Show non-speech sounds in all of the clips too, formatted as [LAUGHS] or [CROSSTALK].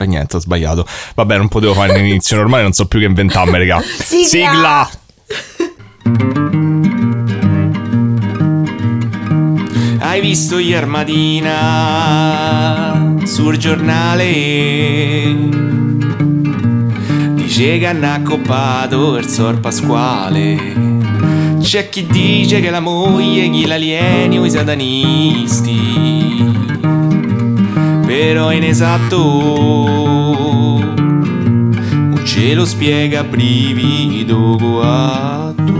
E niente, ho sbagliato. Vabbè, non potevo fare l'inizio normale, non so più che inventarmi, raga. Sigla! Hai visto ieri mattina sul giornale? Dice che hanno accoppato il sor Pasquale. C'è chi dice che la moglie chi l'alieni o i satanisti. Però è inesatto. Non ce lo spiega brivido guatto.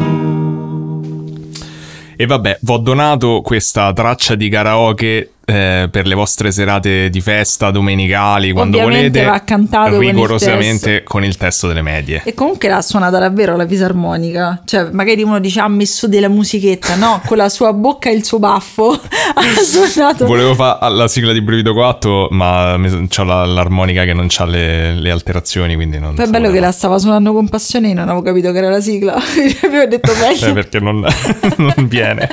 E vabbè, vi ho donato questa traccia di karaoke eh, per le vostre serate di festa domenicali, quando Ovviamente volete, va cantato con il rigorosamente con il testo delle medie. E comunque l'ha suonata davvero la fisarmonica. Cioè, magari uno dice ha messo della musichetta. No, con la sua bocca e il suo baffo [LAUGHS] ha [LAUGHS] suonato. Volevo fare la sigla di Brivido 4, ma mi- la- l'armonica che non ha le, le alterazioni, quindi non Poi è bello che la stava suonando con passione e non avevo capito che era la sigla. [LAUGHS] Avevo detto Eh, meglio. perché non, non viene.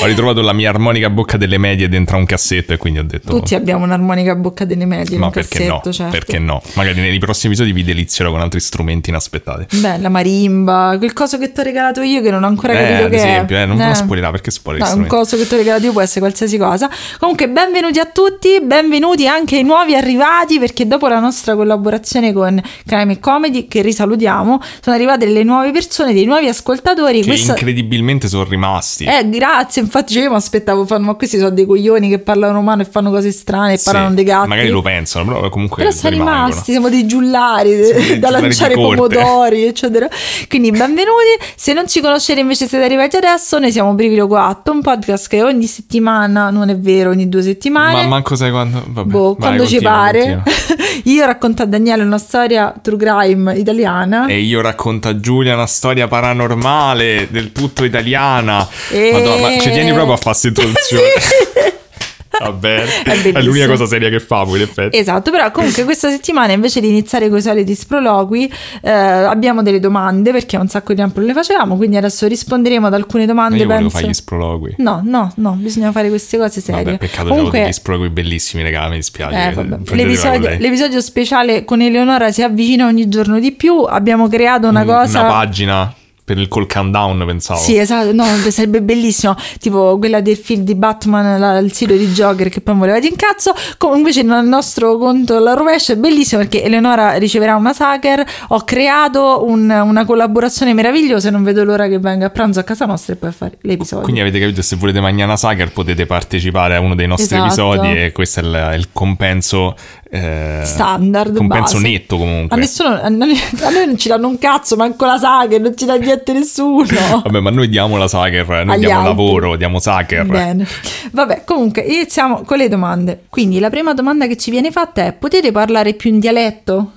Ho ritrovato la mia armonica a bocca delle medie dentro a un cassetto e quindi ho detto... Tutti abbiamo un'armonica a bocca delle medie Ma perché no? cassetto, certo. Perché no? Magari nei prossimi episodi vi delizierò con altri strumenti inaspettati. Beh, la marimba, quel coso che ti ho regalato io che non ho ancora Eh, capito ad che esempio, eh, non lo spoilerà, perché spoiler No, gli un coso che ti ho regalato io può essere qualsiasi cosa. Comunque, benvenuti a tutti, benvenuti anche ai nuovi arrivati, perché dopo la nostra collaborazione con Crime Comedy, che risalutiamo, sono arrivate le nuove persone, dei nuovi ascoltatori. Che Questa- incredibilmente sono rimasti. Eh, grazie, infatti cioè, io mi aspettavo, fanno, ma questi sono dei coglioni che parlano romano e fanno cose strane e Sì, parlano dei gatti. Magari lo pensano, però comunque Però sono rimangono. rimasti, siamo dei giullari de- dei [LAUGHS] da giullari lanciare pomodori, eccetera. Quindi benvenuti. Se non ci conoscete invece siete arrivati adesso, noi siamo Brivilo 4, un podcast che ogni settimana, non è vero, ogni due settimane. Ma manco sai quando... Vabbè, Boh, vai, quando ci continua, pare. continua. [LAUGHS] Io racconto a Daniele una storia true crime italiana. E io racconto a Giulia una storia paranormale, del tutto italiana. E- Madonna, ma ci tieni proprio a fare questa introduzione? [LAUGHS] Va bene. È bellissimo. l'unica cosa seria che fa, in effetti. Esatto, però comunque questa settimana invece di iniziare con i soliti sproloqui eh, abbiamo delle domande perché un sacco di tempo non le facevamo, quindi adesso risponderemo ad alcune Ma domande. io volevo penso- fare gli sprologui. No, no, no, bisogna fare queste cose serie. Vabbè, peccato Comunque, c'avevo degli sprologui bellissimi, raga, mi dispiace. eh, vabbè. Prendetela L'episodio, l'episodio speciale con Eleonora si avvicina ogni giorno di più. Abbiamo creato una cosa. Una pagina per il call countdown, pensavo. Sì, esatto, no, sarebbe bellissimo. Tipo quella del film di Batman, la- il sito di Joker che poi voleva di incazzo. Com- invece il nostro conto alla rovescia è bellissimo perché Eleonora riceverà una sacher. Ho creato un- una collaborazione meravigliosa e non vedo l'ora che venga a pranzo a casa nostra e poi a fare l'episodio. Quindi avete capito, se volete mangiare una sager potete partecipare a uno dei nostri Esatto. episodi e questo è il, il compenso eh, Standard, compenso base. netto A comunque. nessuno, a noi, a noi non ci danno un cazzo, manco la sacher, non ci dà niente nessuno. [LAUGHS] Vabbè, ma noi diamo la sager, noi Agli diamo altri. lavoro, diamo sager. Bene. Vabbè, comunque iniziamo con le domande. Quindi la prima domanda che ci viene fatta è: potete parlare più in dialetto?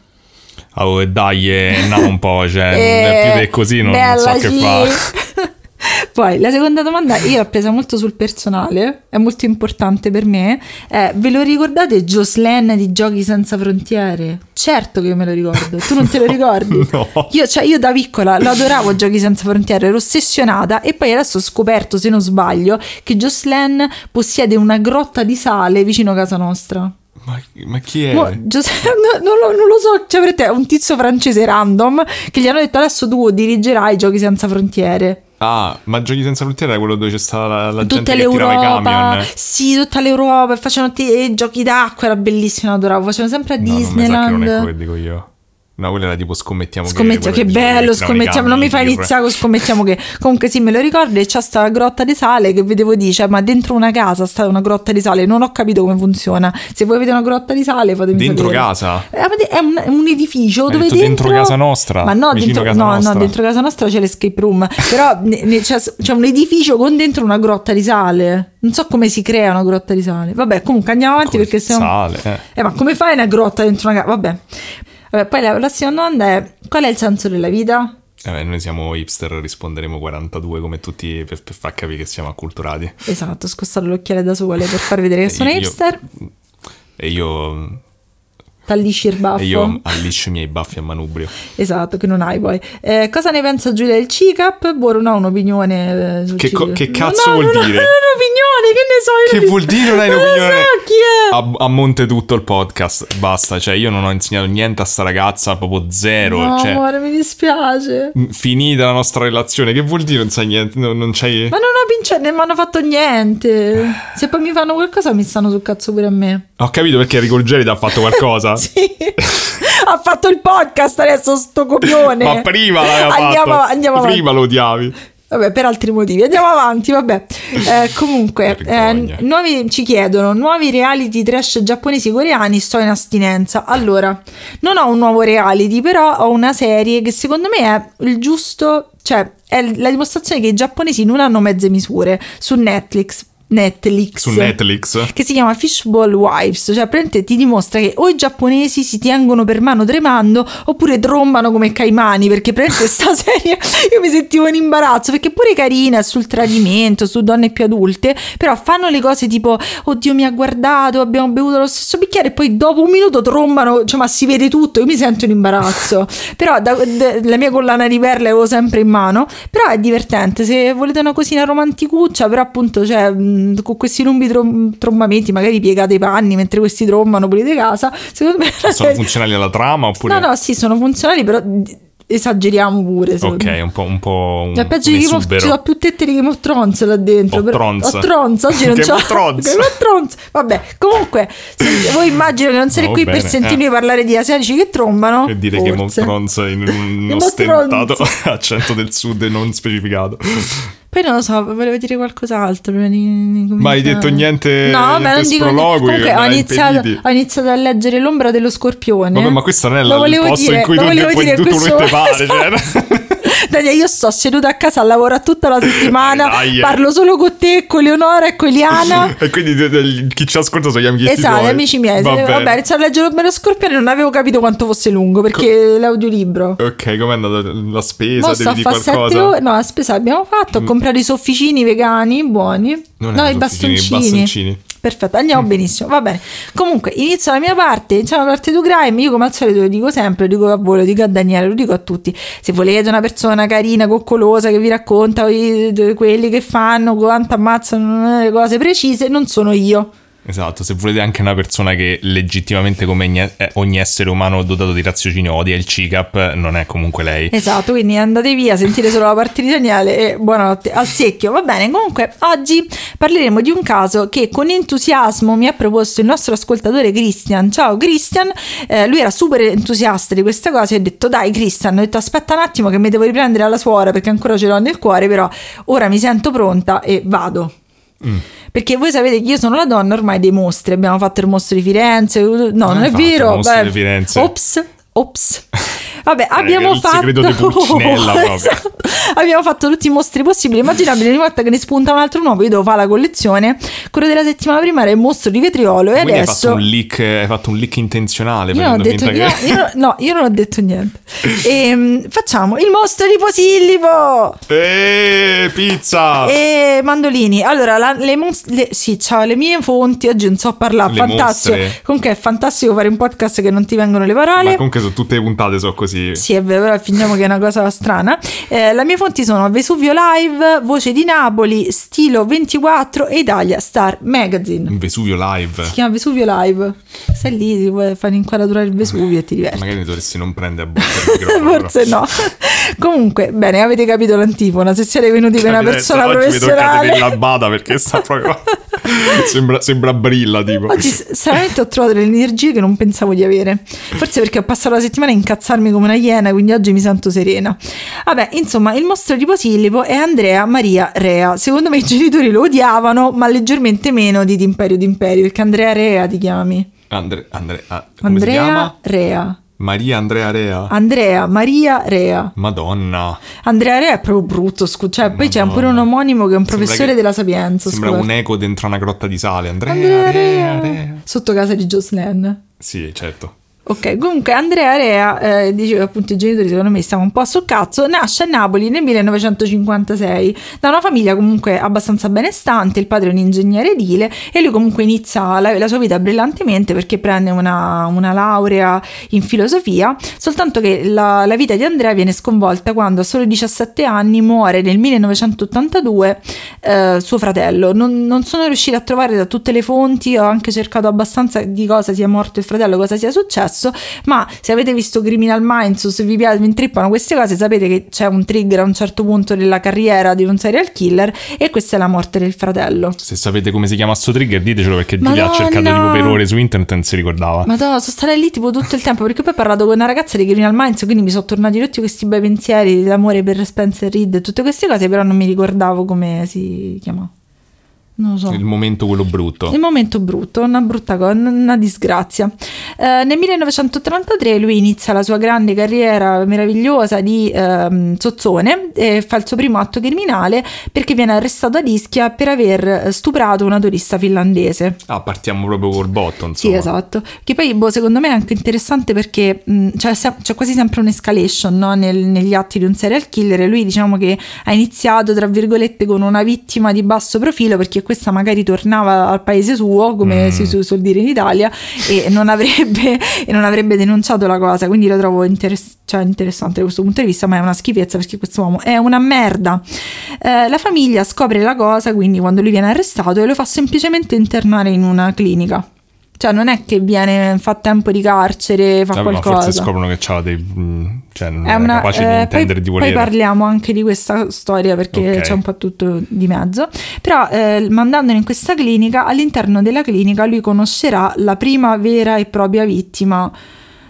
Oh, dai, eh, andiamo un po', cioè, [LAUGHS] Eh, più di così non, non so che fare. [LAUGHS] Poi la seconda domanda, io l'ho presa molto sul personale, è molto importante per me. È, ve lo ricordate Jocelyn di Giochi Senza Frontiere? Certo che me lo ricordo, tu non te lo ricordi? No. Io, cioè, io da piccola lo adoravo Giochi Senza Frontiere, ero ossessionata e poi adesso ho scoperto, se non sbaglio, che Jocelyn possiede una grotta di sale vicino a casa nostra. Ma, ma chi è? Mo- Giuseppe- no, non, lo, non lo so, cioè per te è un tizio francese random che gli hanno detto adesso tu dirigerai Giochi Senza Frontiere. Ah, ma Giochi Senza Frontiere era quello dove c'è stata la, la gente Tutta che tirava i l'Europa, camion. sì, tutta l'Europa, facevano t- giochi d'acqua, era bellissimo, adoravo, facevano sempre a No, non mi sa che non è Disneyland. quello che dico io. No, quello era tipo scommettiamo Scommettiamo, che... che bello, scommettiamo, non mi fai birra. iniziare con scommettiamo che. Comunque sì, me lo ricordo e c'è sta grotta di sale che vedevo dice, ma dentro una casa sta una grotta di sale, non ho capito come funziona. Se voi avete una grotta di sale fatemi Dentro sapere. casa? Eh, È un, è un edificio Hai dove dentro... dentro casa nostra, Ma no, dentro, casa no, nostra. no, dentro casa nostra c'è l'escape room. Però ne- ne- c'è, c'è un edificio con dentro una grotta di sale. Non so come si crea una grotta di sale. Vabbè, comunque andiamo avanti Col perché se no... sale, eh. Eh, ma come fai una grotta dentro una casa? Vabbè. Vabbè, poi la prossima domanda è: qual è il senso della vita? Eh, noi siamo hipster, risponderemo 42 come tutti per, per far capire che siamo acculturati. Esatto, scostare l'occhiale da sole per far vedere che sono Io- hipster. E io, Tallisci il baffo. e io alliscio i miei baffi a manubrio. Esatto, che non hai poi. Eh, cosa ne pensa Giulia del CICAP? Boh, non ho un'opinione. eh, sul Che co- che cazzo No, vuol non dire? Non ho un'opinione, che ne so. io Che non- vuol dire non hai [LAUGHS] Non un'opinione? so chi è. A, a monte tutto il podcast, basta. Cioè, io non ho insegnato niente a sta ragazza, proprio zero. No, cioè, amore, mi dispiace. finita la nostra relazione. Che vuol dire non sai niente? Non, non c'hai. Ma non ho vinto, non mi hanno fatto niente. Se poi mi fanno qualcosa mi stanno sul cazzo pure a me. Ho capito perché Enrico Ruggeri ti ha fatto qualcosa. [LAUGHS] Sì. ha fatto il podcast adesso sto copione. Ma prima l'aveva andiamo, fatto. Andiamo avanti. prima lo odiavi. Vabbè, per altri motivi. Andiamo avanti, vabbè. Eh, [LAUGHS] comunque, eh, nuovi, ci chiedono nuovi reality trash giapponesi coreani, sto in astinenza. Allora, non ho un nuovo reality, però ho una serie che secondo me è il giusto, cioè è la dimostrazione che i giapponesi non hanno mezze misure su Netflix. Netflix. Su Netflix. Che si chiama Fishball Wives, cioè praticamente ti dimostra che o i giapponesi si tengono per mano tremando oppure trombano come caimani, perché praticamente sta [LAUGHS] serie io mi sentivo in imbarazzo, perché pure carina sul tradimento, su donne più adulte, però fanno le cose tipo oddio mi ha guardato, abbiamo bevuto lo stesso bicchiere e poi dopo un minuto trombano, cioè ma si vede tutto, io mi sento in imbarazzo, [LAUGHS] però da- da- la mia collana di perle avevo sempre in mano, però è divertente, se volete una cosina romanticuccia, però appunto cioè, mh, con questi lunghi trom- trombamenti, magari piegate i panni mentre questi trombano, pulite casa, secondo me... Sono funzionali alla trama oppure. No, no, sì, sono funzionali, però esageriamo pure. Ok, me. un po'. Un po' un, Cioè, peggio di Game of ci sono più tette di Game of Thrones là dentro. O però- Thrones. O Thrones, oggi non Game c'ho of Thrones. [LAUGHS] Game of Thrones. Vabbè, comunque, se- voi immagino che non siete Oh, qui bene, per sentirmi eh. parlare di asiatici che trombano. Per dire Game of forse. Thrones in un [LAUGHS] ostentato [LAUGHS] accento del sud non specificato. Poi non lo so, volevo dire qualcos'altro Ma hai detto niente- No, ma non dico Comunque ho iniziato, ho iniziato a leggere L'ombra dello scorpione. Vabbè, ma questo non è la- il volevo posto dire- in cui tu, volevo puoi dire tutto questo- quello che [LAUGHS] te pare. Cioè. [LAUGHS] Daniele, io sto seduta a casa a lavorare tutta la settimana, [COUGHS] eh. parlo solo con te, con Leonora e con Eliana. [LAUGHS] e quindi chi ci ascolta sono gli amici Esatto, tuoi. amici miei. Va Vabbè, ho iniziato a leggere lo scorpione non avevo capito quanto fosse lungo perché l'audiolibro. Ok, com'è andata la spesa? Mo Devi dire fare 7 qualcosa? Mm. ore. No, la spesa l'abbiamo fatto. Ho comprato i sofficini vegani buoni. Non no, i bastoncini. bastoncini. Perfetto, andiamo benissimo. Va bene. Comunque, inizio la mia parte. Iniziamo la parte di Crime. Io, come al solito, lo dico sempre: lo dico a voi, lo dico a Daniele, lo dico a tutti. Se volete una persona carina, coccolosa che vi racconta quelli che fanno, quanto ammazzano le cose precise, non sono io. Esatto, se volete anche una persona che legittimamente come ogni, eh, essere umano dotato di raziocinio odia il CICAP, non è comunque lei. Esatto, quindi andate via, sentite solo la parte di Daniele e buonanotte al secchio. Va bene, comunque oggi parleremo di un caso che con entusiasmo mi ha proposto il nostro ascoltatore Christian. Ciao Christian, Eh, lui era super entusiasta di questa cosa e ho detto dai Christian, ho detto aspetta un attimo che mi devo riprendere alla suora perché ancora ce l'ho nel cuore, però ora mi sento pronta e vado. Mm. Perché voi sapete che io sono la donna ormai dei mostri. Abbiamo fatto il mostro di Firenze. No, non hai è vero. Beh? Ops. Ops. [LAUGHS] Vabbè, abbiamo il fatto di Pulcinella [LAUGHS] proprio. Esatto. Abbiamo fatto tutti i mostri possibili. Immaginabile ogni volta che ne spunta un altro nuovo, io devo fare la collezione. Quello della settimana prima era il mostro di vetriolo e Quindi hai adesso fatto un leak, hai fatto un leak intenzionale. io non ho detto io- che- io no, io non ho detto niente. Ehm, facciamo il mostro di Posillipo. Eeeh, pizza! E mandolini. Allora, la- le, mos- le- sì, ciao, le mie fonti oggi non so parlare. Le fantastico. mostre. Comunque è fantastico fare un podcast che non ti vengono le parole. Ma comunque sono tutte le puntate, so così. Sì, è vero, però fingiamo che è una cosa strana. Eh, le mie fonti sono Vesuvio Live, Voce di Napoli, Stilo 24 e Italia Star Magazine. Vesuvio live. Si chiama Vesuvio Live. Stai lì, ti vuoi fare l'inquadratura del Vesuvio e ti diverti. Magari dovresti non prendere a botta il. [LAUGHS] Forse no. Comunque, bene, avete capito l'antifona. Se siete venuti per una persona oggi mi tocca professionale. bada perché [LAUGHS] sta proprio. sembra, sembra brilla tipo. Oggi stranamente ho trovato delle energie che non pensavo di avere. Forse perché ho passato la settimana a incazzarmi come una iena, quindi oggi mi sento serena. Vabbè, insomma, il mostro di Posillipo è Andrea Maria Rea. Secondo me i genitori lo odiavano, ma leggermente meno di D'Imperio d'Imperio, perché Andrea Rea ti chiami. Andre, Andre, ah, Andrea chiama? Rea. Maria Andrea Rea. Andrea Maria Rea. Madonna. Andrea Rea è proprio brutto, scu- cioè, poi c'è pure un omonimo che è un professore della Sapienza. Sembra scoperto. un eco dentro una grotta di sale. Andrea, Andrea Rea, Rea. Rea. Sotto casa di Jocelyn. Sì, certo. Ok, comunque Andrea Rea, eh, diceva appunto i genitori secondo me stavano un po' sul cazzo, nasce a Napoli nel 1956 da una famiglia comunque abbastanza benestante, il padre è un ingegnere edile e lui comunque inizia la, la sua vita brillantemente perché prende una, una, laurea in filosofia, soltanto che la, la, vita di Andrea viene sconvolta quando a solo 17 anni muore nel 1982 eh, suo fratello. Non, non sono riuscita a trovare da tutte le fonti, ho anche cercato abbastanza di cosa sia morto il fratello, cosa sia successo successo, ma se avete visto Criminal Minds o se vi, vi intrippano queste cose sapete che c'è un trigger a un certo punto della carriera di un serial killer e questa è la morte del fratello. Se sapete come si chiama questo trigger ditecelo perché Giulia ha cercato tipo per ore su internet e non si ricordava. Ma no, sono stata lì tipo tutto il tempo perché poi ho parlato con una ragazza di Criminal Minds quindi mi sono tornati tutti questi bei pensieri d'amore per Spencer Reed e tutte queste cose però non mi ricordavo come si chiama. Non so. Il momento quello brutto. Il momento brutto, una brutta cosa, una disgrazia. Eh, nel 1933 lui inizia la sua grande carriera meravigliosa di eh, zozzone e fa il suo primo atto criminale perché viene arrestato ad Ischia per aver stuprato una turista finlandese. Ah, partiamo proprio col botto, insomma. Sì, esatto. Che poi, boh, secondo me è anche interessante perché mh, c'è, c'è, quasi sempre un'escalation no? Nel, negli atti di un serial killer lui diciamo che ha iniziato, tra virgolette, con una vittima di basso profilo perché questa magari tornava al paese suo, come mm. si suol dire in Italia, e non, avrebbe, e non avrebbe denunciato la cosa. Quindi lo trovo interess- cioè, interessante da questo punto di vista, ma è una schifezza perché questo uomo è una merda. Eh, la famiglia scopre la cosa, quindi quando lui viene arrestato, e lo fa semplicemente internare in una clinica. Cioè, non è che viene, fa tempo di carcere, fa cioè, qualcosa. forse scoprono che c'ha dei. Mm, cioè, non è, è una, capace eh, di intendere poi, di volere. Poi parliamo anche di questa storia perché okay. c'è un po' tutto di mezzo. Però, eh, mandandolo in questa clinica, all'interno della clinica lui conoscerà la prima vera e propria vittima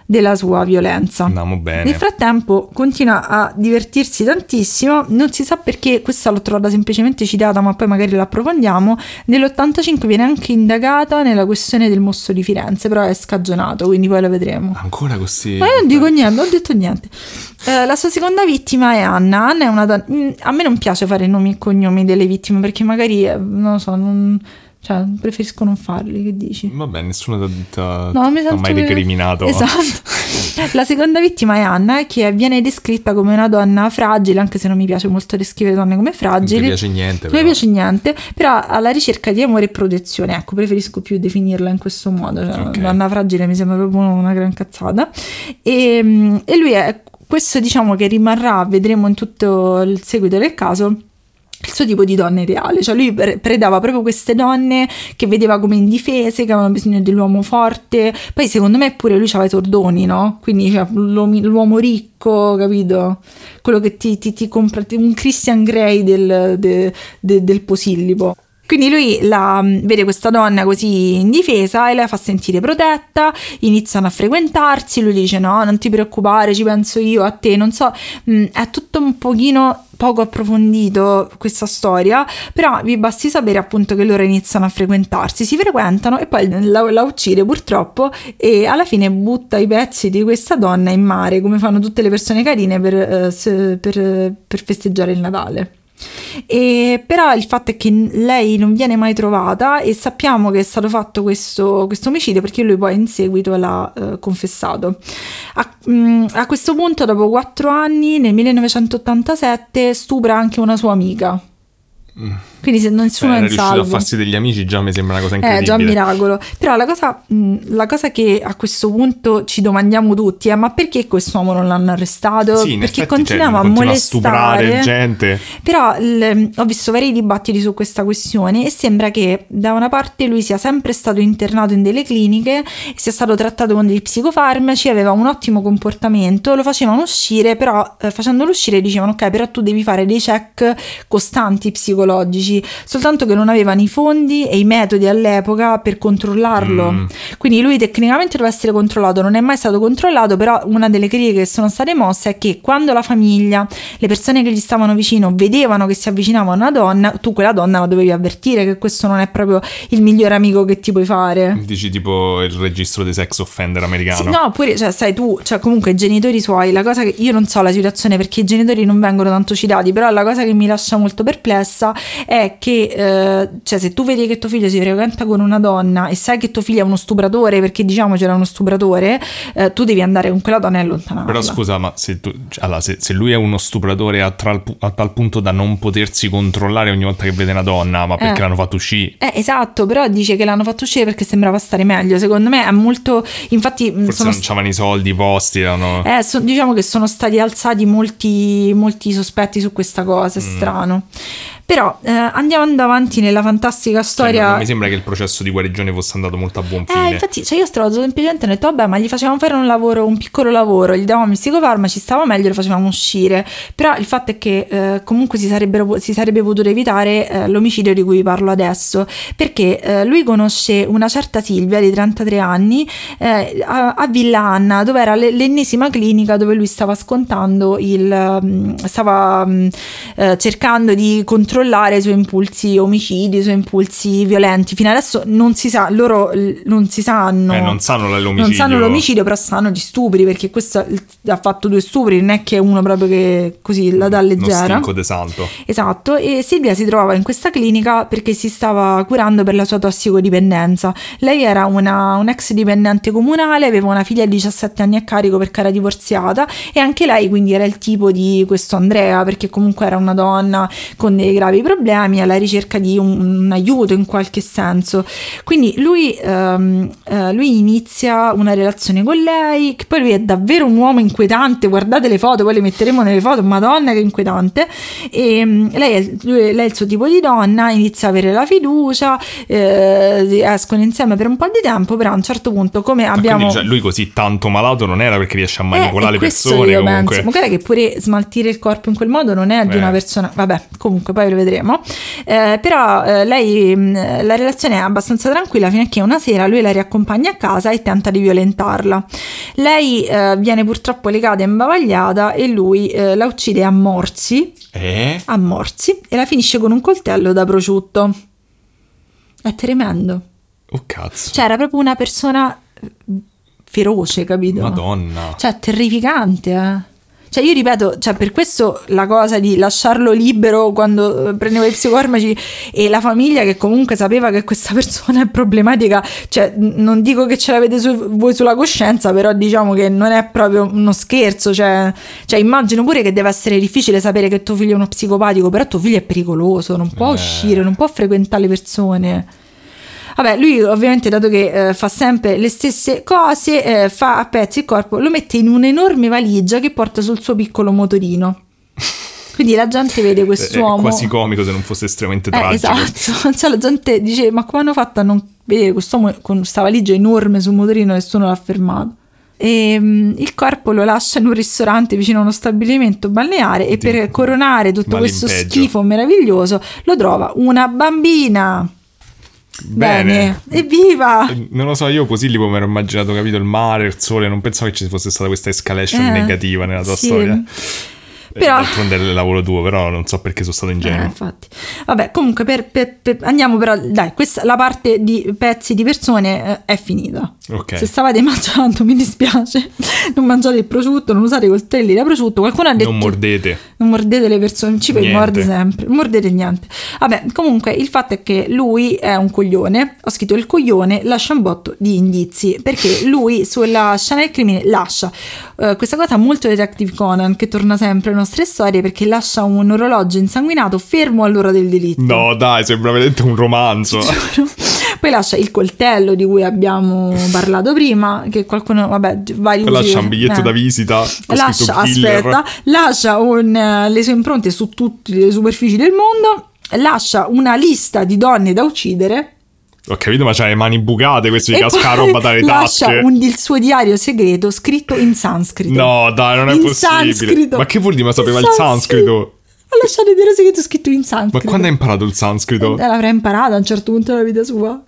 della sua violenza. Andiamo bene. Nel frattempo continua a divertirsi tantissimo, non si sa perché, questa l'ho trovata semplicemente citata, ma poi magari l'approfondiamo. Nell'85 viene anche indagata nella questione del mostro di Firenze, però è scagionato, quindi poi lo vedremo. Ancora così? Ma io non dico niente, non ho detto niente. Eh, la sua seconda vittima è Anna. Anna è una donna... Mm, a me non piace fare nomi e cognomi delle vittime perché magari, eh, non lo so, non cioè, preferisco non farli, che dici? Vabbè, nessuno ti ha no, mai decriminato. Esatto. [LAUGHS] La seconda vittima è Anna, che viene descritta come una donna fragile, anche se non mi piace molto descrivere donne come fragili. Non mi piace niente. Non mi piace niente, però alla ricerca di amore e protezione. Ecco, preferisco più definirla in questo modo. Cioè, okay. Donna fragile mi sembra proprio una gran cazzata. E, e lui è, questo diciamo che rimarrà, vedremo in tutto il seguito del caso il suo tipo di donna ideale, cioè lui predava proprio queste donne che vedeva come indifese, che avevano bisogno dell'uomo forte, poi secondo me pure lui aveva i sordoni, no? Quindi cioè, l'uomo ricco, capito? Quello che ti, ti, ti compra, un Christian Grey del, de, de, del posillipo. Quindi lui la, vede questa donna così indifesa e la fa sentire protetta, iniziano a frequentarsi, lui dice no, non ti preoccupare, ci penso io a te, non so, è tutto un pochino poco approfondito questa storia, però vi basti sapere appunto che loro iniziano a frequentarsi, si frequentano e poi la, la uccide purtroppo e alla fine butta i pezzi di questa donna in mare, come fanno tutte le persone carine per, eh, per, per festeggiare il Natale. E però il fatto è che lei non viene mai trovata e sappiamo che è stato fatto questo, questo omicidio perché lui poi in seguito l'ha uh, confessato. A, mh, mm, a questo punto, dopo quattro anni, nel 1987, stupra anche una sua amica. Mm. Quindi se nessuno Beh, è in salvo. a farsi degli amici già mi sembra una cosa incredibile. Eh, già un miracolo. Però la cosa, la cosa che a questo punto ci domandiamo tutti è ma perché quest'uomo non l'hanno arrestato? Sì, perché effetti, continuiamo cioè, a molestare. A gente. Però l, ho visto vari dibattiti su questa questione e sembra che da una parte lui sia sempre stato internato in delle cliniche, sia stato trattato con degli psicofarmaci, aveva un ottimo comportamento, lo facevano uscire, però eh, facendolo uscire dicevano ok, però tu devi fare dei check costanti psicologici soltanto che non avevano i fondi e i metodi all'epoca per controllarlo. Mm. Quindi lui tecnicamente doveva essere controllato, non è mai stato controllato, però una delle critiche che sono state mosse è che quando la famiglia, le persone che gli stavano vicino vedevano che si avvicinava una donna, tu quella donna la dovevi avvertire che questo non è proprio il migliore amico che ti puoi fare. Dici tipo il registro dei sex offender americano. Sì, no, pure, cioè, sai tu, cioè comunque i genitori suoi, la cosa che io non so la situazione perché i genitori non vengono tanto citati, però la cosa che mi lascia molto perplessa è è che, eh, cioè, se tu vedi che tuo figlio si frequenta con una donna e sai che tuo figlio è uno stupratore, perché diciamo c'era uno stupratore, eh, tu devi andare con quella donna e allontanarla. Però scusa, ma se, tu, cioè, allora, se, se lui è uno stupratore a, tra- a tal punto da non potersi controllare ogni volta che vede una donna, ma perché Eh. l'hanno fatto uscire? Eh, esatto, però dice che l'hanno fatto uscire perché sembrava stare meglio. Secondo me è molto. Infatti, mh, Forse sono non c'avevano i soldi, i posti, erano... Eh, so- diciamo che sono stati alzati molti, molti sospetti su questa cosa, è Mm. strano. Però eh, andiamo avanti nella fantastica Cioè, storia. non mi sembra che il processo di guarigione fosse andato molto a buon Eh, fine. infatti, cioè io stavo semplicemente ho detto, vabbè, ma gli facevamo fare un lavoro, un piccolo lavoro, gli davamo i psicofarmaci, stava meglio, lo facevamo uscire. Però il fatto è che eh, comunque si, si sarebbe potuto evitare eh, l'omicidio di cui vi parlo adesso, perché eh, lui conosce una certa Silvia di 33 anni eh, a, a Villa Anna, dove era le- l'ennesima clinica dove lui stava scontando il... mm, stava mm, eh, cercando di controllare i suoi impulsi omicidi, i suoi impulsi violenti. Fino adesso non si sa, loro non si sanno. Eh, non sanno l'omicidio. Non sanno l'omicidio, però sanno di stupri, perché questo ha fatto due stupri, non è che uno proprio che così la dà Uno leggera. stinco de santo. Esatto, e Silvia si trovava in questa clinica perché si stava curando per la sua tossicodipendenza. Lei era una, un ex dipendente comunale, aveva una figlia di 17 anni a carico perché era divorziata e anche lei quindi era il tipo di questo Andrea perché comunque era una donna con dei gravi problemi alla ricerca di un, un aiuto in qualche senso. Quindi lui, ehm, eh, lui inizia una relazione con lei, che poi lui è davvero un uomo inquietante, guardate le foto, poi le metteremo nelle foto, madonna che inquietante. E mm, lei, è, lui- lei è il suo tipo di donna, inizia a avere la fiducia, eh, escono insieme per un po' di tempo, però a un certo punto come abbiamo... Cioè, lui così tanto malato non era perché riesce a manipolare Eh, le persone io comunque. penso. Ma guarda che pure smaltire il corpo in quel modo non è di Eh. una persona. Vabbè, comunque poi lo vedremo. Eh, però eh, lei, mh, la relazione è abbastanza tranquilla fino a che una sera lui la riaccompagna a casa e tenta di violentarla. Lei eh, viene purtroppo legata e imbavagliata e lui eh, la uccide a morsi, Eh? a morsi e la finisce con un coltello da prosciutto. È tremendo. Oh cazzo. Cioè, era proprio una persona eh, feroce, capito? Madonna. Cioè, terrificante, eh. Cioè, io ripeto, cioè, per questo la cosa di lasciarlo libero quando eh, prendeva i psicofarmaci e la famiglia che comunque sapeva che questa [LAUGHS] persona è problematica, cioè, non dico che ce l'avete su- voi sulla coscienza, però diciamo che non è proprio uno scherzo, cioè, cioè, immagino pure che deve essere difficile sapere che tuo figlio è uno psicopatico, però tuo figlio è pericoloso, non può Eh. uscire, non può frequentare le persone. Vabbè, lui ovviamente, dato che eh, fa sempre le stesse cose, eh, fa a pezzi il corpo, lo mette in un'enorme valigia che porta sul suo piccolo motorino. [LAUGHS] Quindi la gente vede È quest'uomo. quasi comico se non fosse estremamente Eh, tragico. esatto, [LAUGHS] cioè, la gente dice: Ma come hanno fatto a non vedere quest'uomo con questa valigia enorme sul motorino? Nessuno l'ha fermato. E, mm, il corpo lo lascia in un ristorante vicino a uno stabilimento balneare e Oddio. per coronare tutto questo schifo meraviglioso lo trova una bambina. Bene, evviva! Eh, Non lo so, io così tipo mi ero immaginato, capito, il mare, il sole, non pensavo che ci fosse stata questa escalation Eh, negativa nella tua sì. storia. Però- Eh, D'altronde è il lavoro tuo, però non so perché sono stato Eh, ingenuo. infatti. Vabbè, comunque per- per- per- andiamo però, dai, questa, la parte di pezzi di persone eh, è finita. ok. Se stavate [LAUGHS] mangiando, mi dispiace, non mangiate il prosciutto, non usate i coltelli da prosciutto. Qualcuno ha detto Non mordete. non mordete le persone, ci morde sempre, non mordete niente. Vabbè, comunque il fatto è che lui è un coglione, ho scritto il coglione lascia un botto di indizi, perché lui sulla scena del crimine lascia eh, questa cosa molto Detective Conan che torna sempre alle nostre storie perché lascia un orologio insanguinato fermo all'ora del delitto. No, dai, sembra veramente un romanzo. Poi lascia il coltello di cui abbiamo parlato prima, che qualcuno, vabbè, vari Poi lascia un biglietto eh. da visita. lascia, aspetta, lascia un, eh, le sue impronte su tutte le superfici del mondo, lascia una lista di donne da uccidere Ho capito, ma c'ha le mani bucate, questo di casca roba dalle lascia tasche. un- il suo diario segreto scritto in sanscrito. No, dai, non è In possibile. sanscrito. Ma che vuol dire? Ma sapeva il sanscrito. Ha lasciato il diario segreto scritto in Ma sanscrito. quando ha imparato il sanscrito? Eh, l'avrà imparato a un certo punto della vita sua.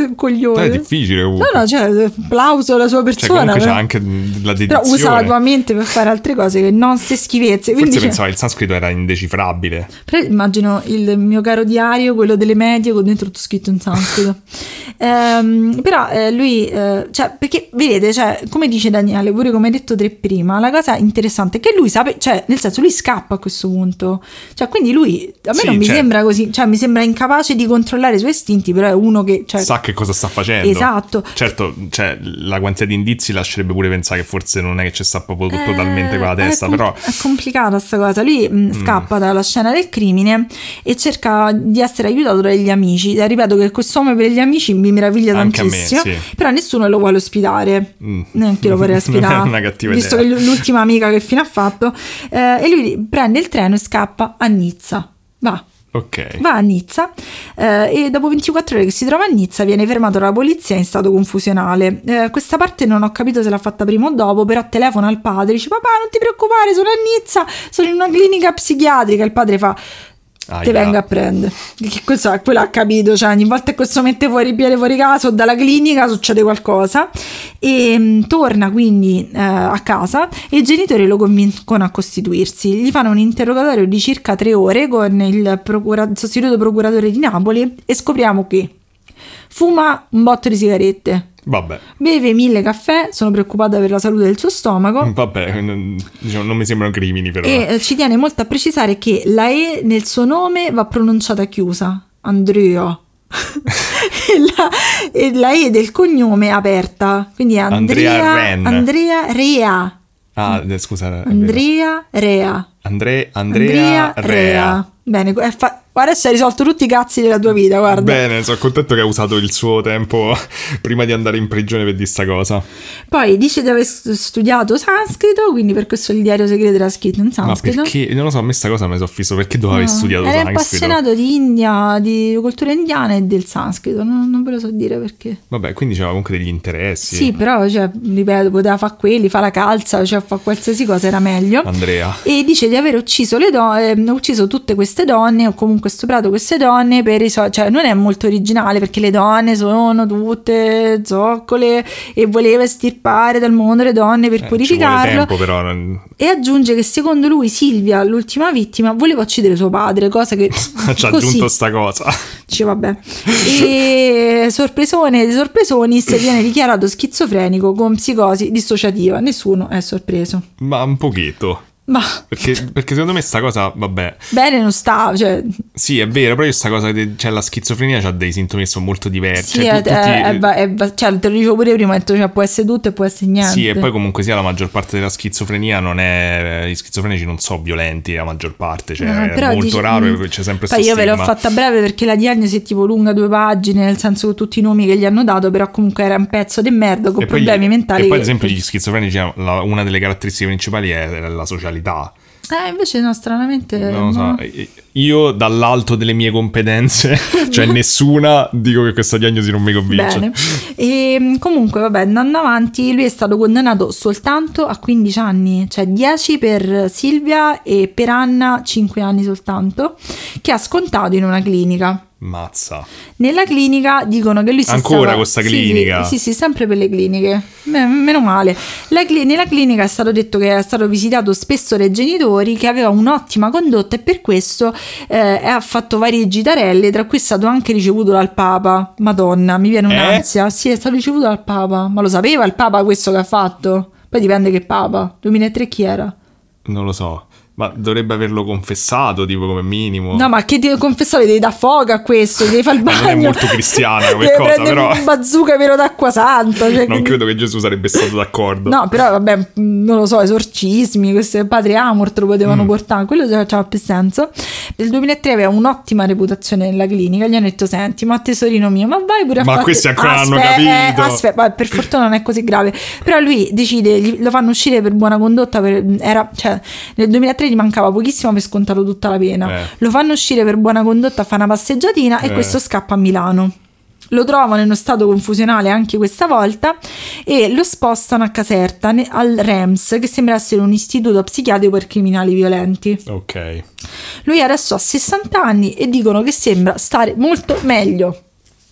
[LAUGHS] Eh, Coglione. È difficile comunque. No, no, cioè, applauso alla sua Cioè, persona. comunque c'è anche la dedizione. Però usa la tua mente per fare altre cose che non ste schifezze. Quindi Forse cioè, pensava che il sanscrito era indecifrabile. però immagino il mio caro diario, quello delle medie, con dentro tutto scritto in sanscrito. [LAUGHS] Ehm, però eh, lui, eh, cioè, perché vedete, cioè, come dice Daniele, pure come hai detto te prima, la cosa interessante è che lui sa, cioè, nel senso, lui scappa a questo punto. Cioè, quindi lui, a me Sì, non mi certo. sembra così, cioè, mi sembra incapace di controllare i suoi istinti, però è uno che, cioè, Sa che cosa sta facendo. Esatto. Certo, cioè, la quantità di indizi lascerebbe pure pensare che forse non è che ci sta proprio tutto Eh, talmente con la è testa, com- però... È complicata sta cosa. Lui Mm. mh, scappa dalla scena del crimine e cerca di essere aiutato dagli amici. Eh, ripeto che questo uomo per gli amici mi meraviglia Anche a me, tantissimo. sì. Però nessuno lo vuole ospitare. Mm. Neanche lo vorrei [LAUGHS] è ospitare. una cattiva visto idea. che l'ultima amica che fine ha fatto. Eh, e lui prende il treno e scappa a Nizza. Va. Ok. Va a Nizza eh, e dopo 24 ore che si trova a Nizza viene fermato dalla polizia in stato confusionale. Eh, questa parte non ho capito se l'ha fatta prima o dopo, però telefona al padre, dice papà non ti preoccupare, sono a Nizza, sono in una clinica psichiatrica. Il padre fa Aia. ti venga a prendere. Che questo quello ha capito, cioè ogni volta che questo mette fuori piede fuori casa o dalla clinica succede qualcosa e mh, torna quindi eh, a casa e i genitori lo convincono a costituirsi. Gli fanno un interrogatorio di circa tre ore con il procura- sostituto procuratore di Napoli e scopriamo che fuma un botto di sigarette. Vabbè, Beve mille caffè, sono preoccupata per la salute del suo stomaco. vabbè, non, diciamo, non mi sembrano crimini però. E eh, ci tiene molto a precisare che la E nel suo nome va pronunciata chiusa, Andrea. [LAUGHS] e, la, e la E del cognome aperta, quindi è Andrea Andrea. Andrea Rea. Ah, eh, scusa. Andrea Rea. Andre- Andrea, Rea. Bene, è fa- adesso hai risolto tutti i cazzi della tua vita, guarda. Bene, sono contento che ha usato il suo tempo [LAUGHS] prima di andare in prigione per dire sta cosa. Poi dice di aver st- studiato sanscrito, quindi per questo il diario segreto era scritto in Ma sanscrito. perché? Non lo so, a me sta cosa mi sono fisso perché dovevo aver No, studiato Era sanscrito. appassionato di India, di cultura indiana e del sanscrito, non, non ve lo so dire perché. Vabbè, quindi c'era comunque degli interessi. Sì, però, cioè, ripeto, poteva fare quelli, fare la calza, cioè fare qualsiasi cosa era meglio. Andrea. E dice di aver ucciso le donne, ucciso tutte queste donne o comunque stuprato queste donne per i so- cioè non è molto originale perché le donne sono tutte zoccole e voleva estirpare dal mondo le donne per Eh, purificarlo. tempo però. non- E aggiunge che secondo lui Silvia, l'ultima vittima, voleva uccidere suo padre, cosa che [LAUGHS] Ci ha aggiunto sta cosa. dice vabbè. E sorpresone dei sorpresonis viene dichiarato schizofrenico con psicosi dissociativa. Nessuno è sorpreso. Ma un pochetto. Ma Perché, perché secondo me sta cosa, vabbè, bene non sta, cioè sì è vero, però io sta cosa, de- cioè la schizofrenia ha dei sintomi che sono molto diversi. sì, cioè, è, tu- tutti- è- è- è- cioè, te lo dicevo pure prima, cioè, può essere tutto e può essere niente. Sì, e poi comunque sia la maggior parte della schizofrenia non è. Gli schizofrenici non sono violenti, la maggior parte, cioè Eh, è molto dici- raro mm, c'è sempre Poi questo io ve l'ho fatta breve perché la diagnosi è tipo lunga due pagine, nel senso con tutti i nomi che gli hanno dato, però comunque era un pezzo di merda con E problemi mentali. e poi, ad che- esempio, gli schizofrenici, la- una delle caratteristiche principali è la socialità. Eh, invece no, stranamente... Non lo so, no. io dall'alto delle mie competenze, [LAUGHS] cioè nessuna, dico che questa diagnosi non mi convince. Bene. E comunque, vabbè, andando avanti, lui è stato condannato soltanto a 15 anni, cioè 10 per Silvia e per Anna 5 anni soltanto, che ha scontato in una clinica. Mazza. Nella clinica dicono che lui si Ancora stava... questa Sì, clinica? Sì, sì, sempre per le cliniche. Me- meno male. La cli- nella clinica è stato detto che è stato visitato spesso dai genitori, che aveva un'ottima condotta e per questo eh, ha fatto varie gitarelle, tra cui è stato anche ricevuto dal Papa. Madonna, mi viene un'ansia. Sì, è stato ricevuto dal Papa. Ma lo sapeva il Papa questo che ha fatto? Poi dipende che Papa. 2003 chi era? Non lo so. Ma dovrebbe averlo confessato, tipo come minimo. No, ma che ti confessare, devi da fuoco a questo, devi fare il Ma non bagno. è molto cristiana come [LAUGHS] Devi cosa, però- un bazooka pieno d'acqua santa. Cioè, non credo che Gesù sarebbe stato d'accordo. No, però vabbè, non lo so, esorcismi, queste padri Amort lo Mm. potevano portare, quello aveva più senso. Nel 2003 aveva un'ottima reputazione nella clinica, gli hanno detto "Senti, ma tesorino mio, ma vai pure a Ma fare questi ancora non hanno Aspe- capito." eh, per fortuna non è così grave. Però lui decide, lo fanno uscire per buona condotta per- era, cioè, nel 2003 gli mancava pochissimo per scontato tutta la pena. Eh. Lo fanno uscire per buona condotta a fare una passeggiatina e Eh. questo scappa a Milano. Lo trovano in uno stato confusionale anche questa volta e lo spostano a Caserta al REMS, che sembra essere un istituto psichiatrico per criminali violenti. Ok. Lui adesso ha 60 anni e dicono che sembra stare molto meglio.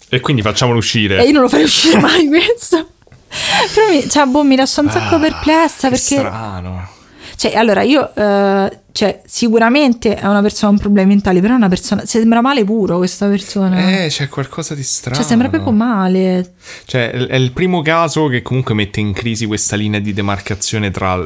E quindi facciamolo uscire. E io non lo farei uscire [LAUGHS] mai questo. Però mi, cioè, boh, mi lascia un sacco Ah, perplessa perché... strano. Cioè, allora io, eh, cioè, sicuramente è una persona con problemi mentali, però è una persona, sembra male puro questa persona. Eh, c'è qualcosa di strano. cioè, sembra proprio male. Cioè, è il primo caso che comunque mette in crisi questa linea di demarcazione tra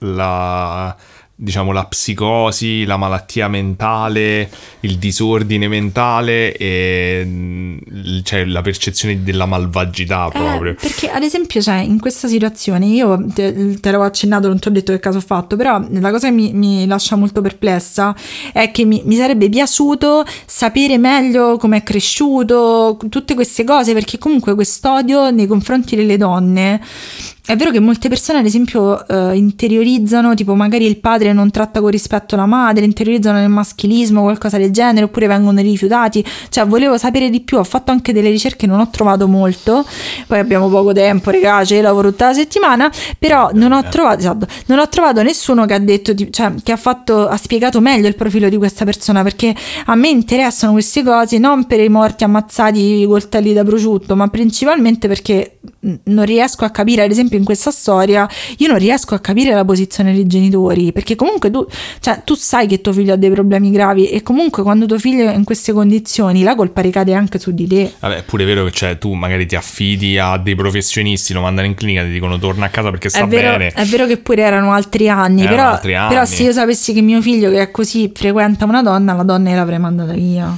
la diciamo la psicosi, la malattia mentale, il disordine mentale e mm, cioè, la percezione della malvagità proprio. Eh, perché ad esempio, cioè, in questa situazione, io te, te l'avevo accennato, non ti ho detto che caso ho fatto, però la cosa che mi, mi lascia molto perplessa è che mi, mi sarebbe piaciuto sapere meglio come è cresciuto, tutte queste cose, perché comunque quest'odio nei confronti delle donne. È vero che molte persone, ad esempio, eh, interiorizzano, tipo magari il padre non tratta con rispetto la madre, interiorizzano nel maschilismo, qualcosa del genere, oppure vengono rifiutati. Cioè, volevo sapere di più, ho fatto anche delle ricerche, non ho trovato molto. Poi abbiamo poco tempo, c'è lavoro tutta la settimana, però non ho trovato, esatto, non ho trovato nessuno che ha detto, cioè, che ha fatto, ha spiegato meglio il profilo di questa persona, perché a me interessano queste cose non per i morti ammazzati coltelli da prosciutto, ma principalmente perché non riesco a capire, ad esempio in questa storia, io non riesco a capire la posizione dei genitori, perché comunque tu, cioè, tu sai che tuo figlio ha dei problemi gravi e comunque quando tuo figlio è in queste condizioni la colpa ricade anche su di te. Vabbè, è pure vero che cioè, tu magari ti affidi a dei professionisti, lo mandano in clinica, ti dicono torna a casa perché sta È vero, bene. è vero che pure erano altri anni, Erano però, altri anni. però se io sapessi che mio figlio che è così frequenta una donna, la donna l'avrei mandata via.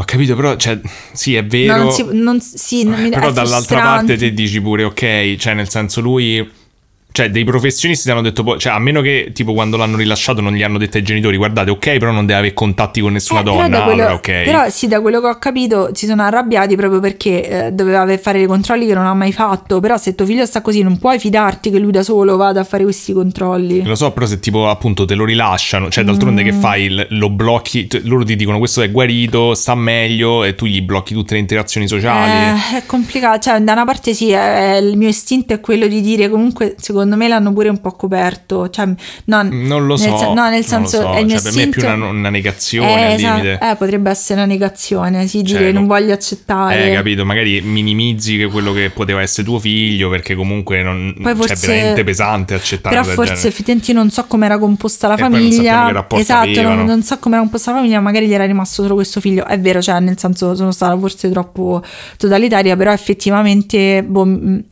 Ho capito, però, cioè, sì, è vero. No, non si, non, sì, non mi- Però dall'altra parte te dici pure, ok, cioè nel senso lui... Cioè, dei professionisti ti hanno detto, poi- cioè, a meno che tipo quando l'hanno rilasciato non gli hanno detto ai genitori, guardate, ok, però non deve avere contatti con nessuna Eh, però donna, da quello- allora ok. Però sì, da quello che ho capito si sono arrabbiati proprio perché eh, doveva fare dei controlli che non ha mai fatto. Però se tuo figlio sta così non puoi fidarti che lui da solo vada a fare questi controlli. Lo so, però se tipo appunto te lo rilasciano, cioè d'altronde Mm. che fai? Lo blocchi, t- loro ti dicono questo è guarito, sta meglio e tu gli blocchi tutte le interazioni sociali. Eh, è complicato, cioè da una parte sì, è- il mio istinto è quello di dire comunque secondo me l'hanno pure un po' coperto, cioè non, Non lo so. nel sen- no, nel non senso so, è il mio cioè, per me è più una, una negazione Eh, al esa- limite. eh, potrebbe essere una negazione, sì, Cioè, dire non no- voglio accettare. Eh, capito? Magari minimizzi quello che poteva essere tuo figlio perché comunque non, Poi cioè, forse- è veramente pesante accettare Però forse effettivamente io non so come era composta la E non famiglia. rapporto esatto, non, non so come era composta la famiglia, magari gli era rimasto solo questo figlio. È vero, cioè, nel senso sono stata forse troppo totalitaria, però effettivamente boh, mh,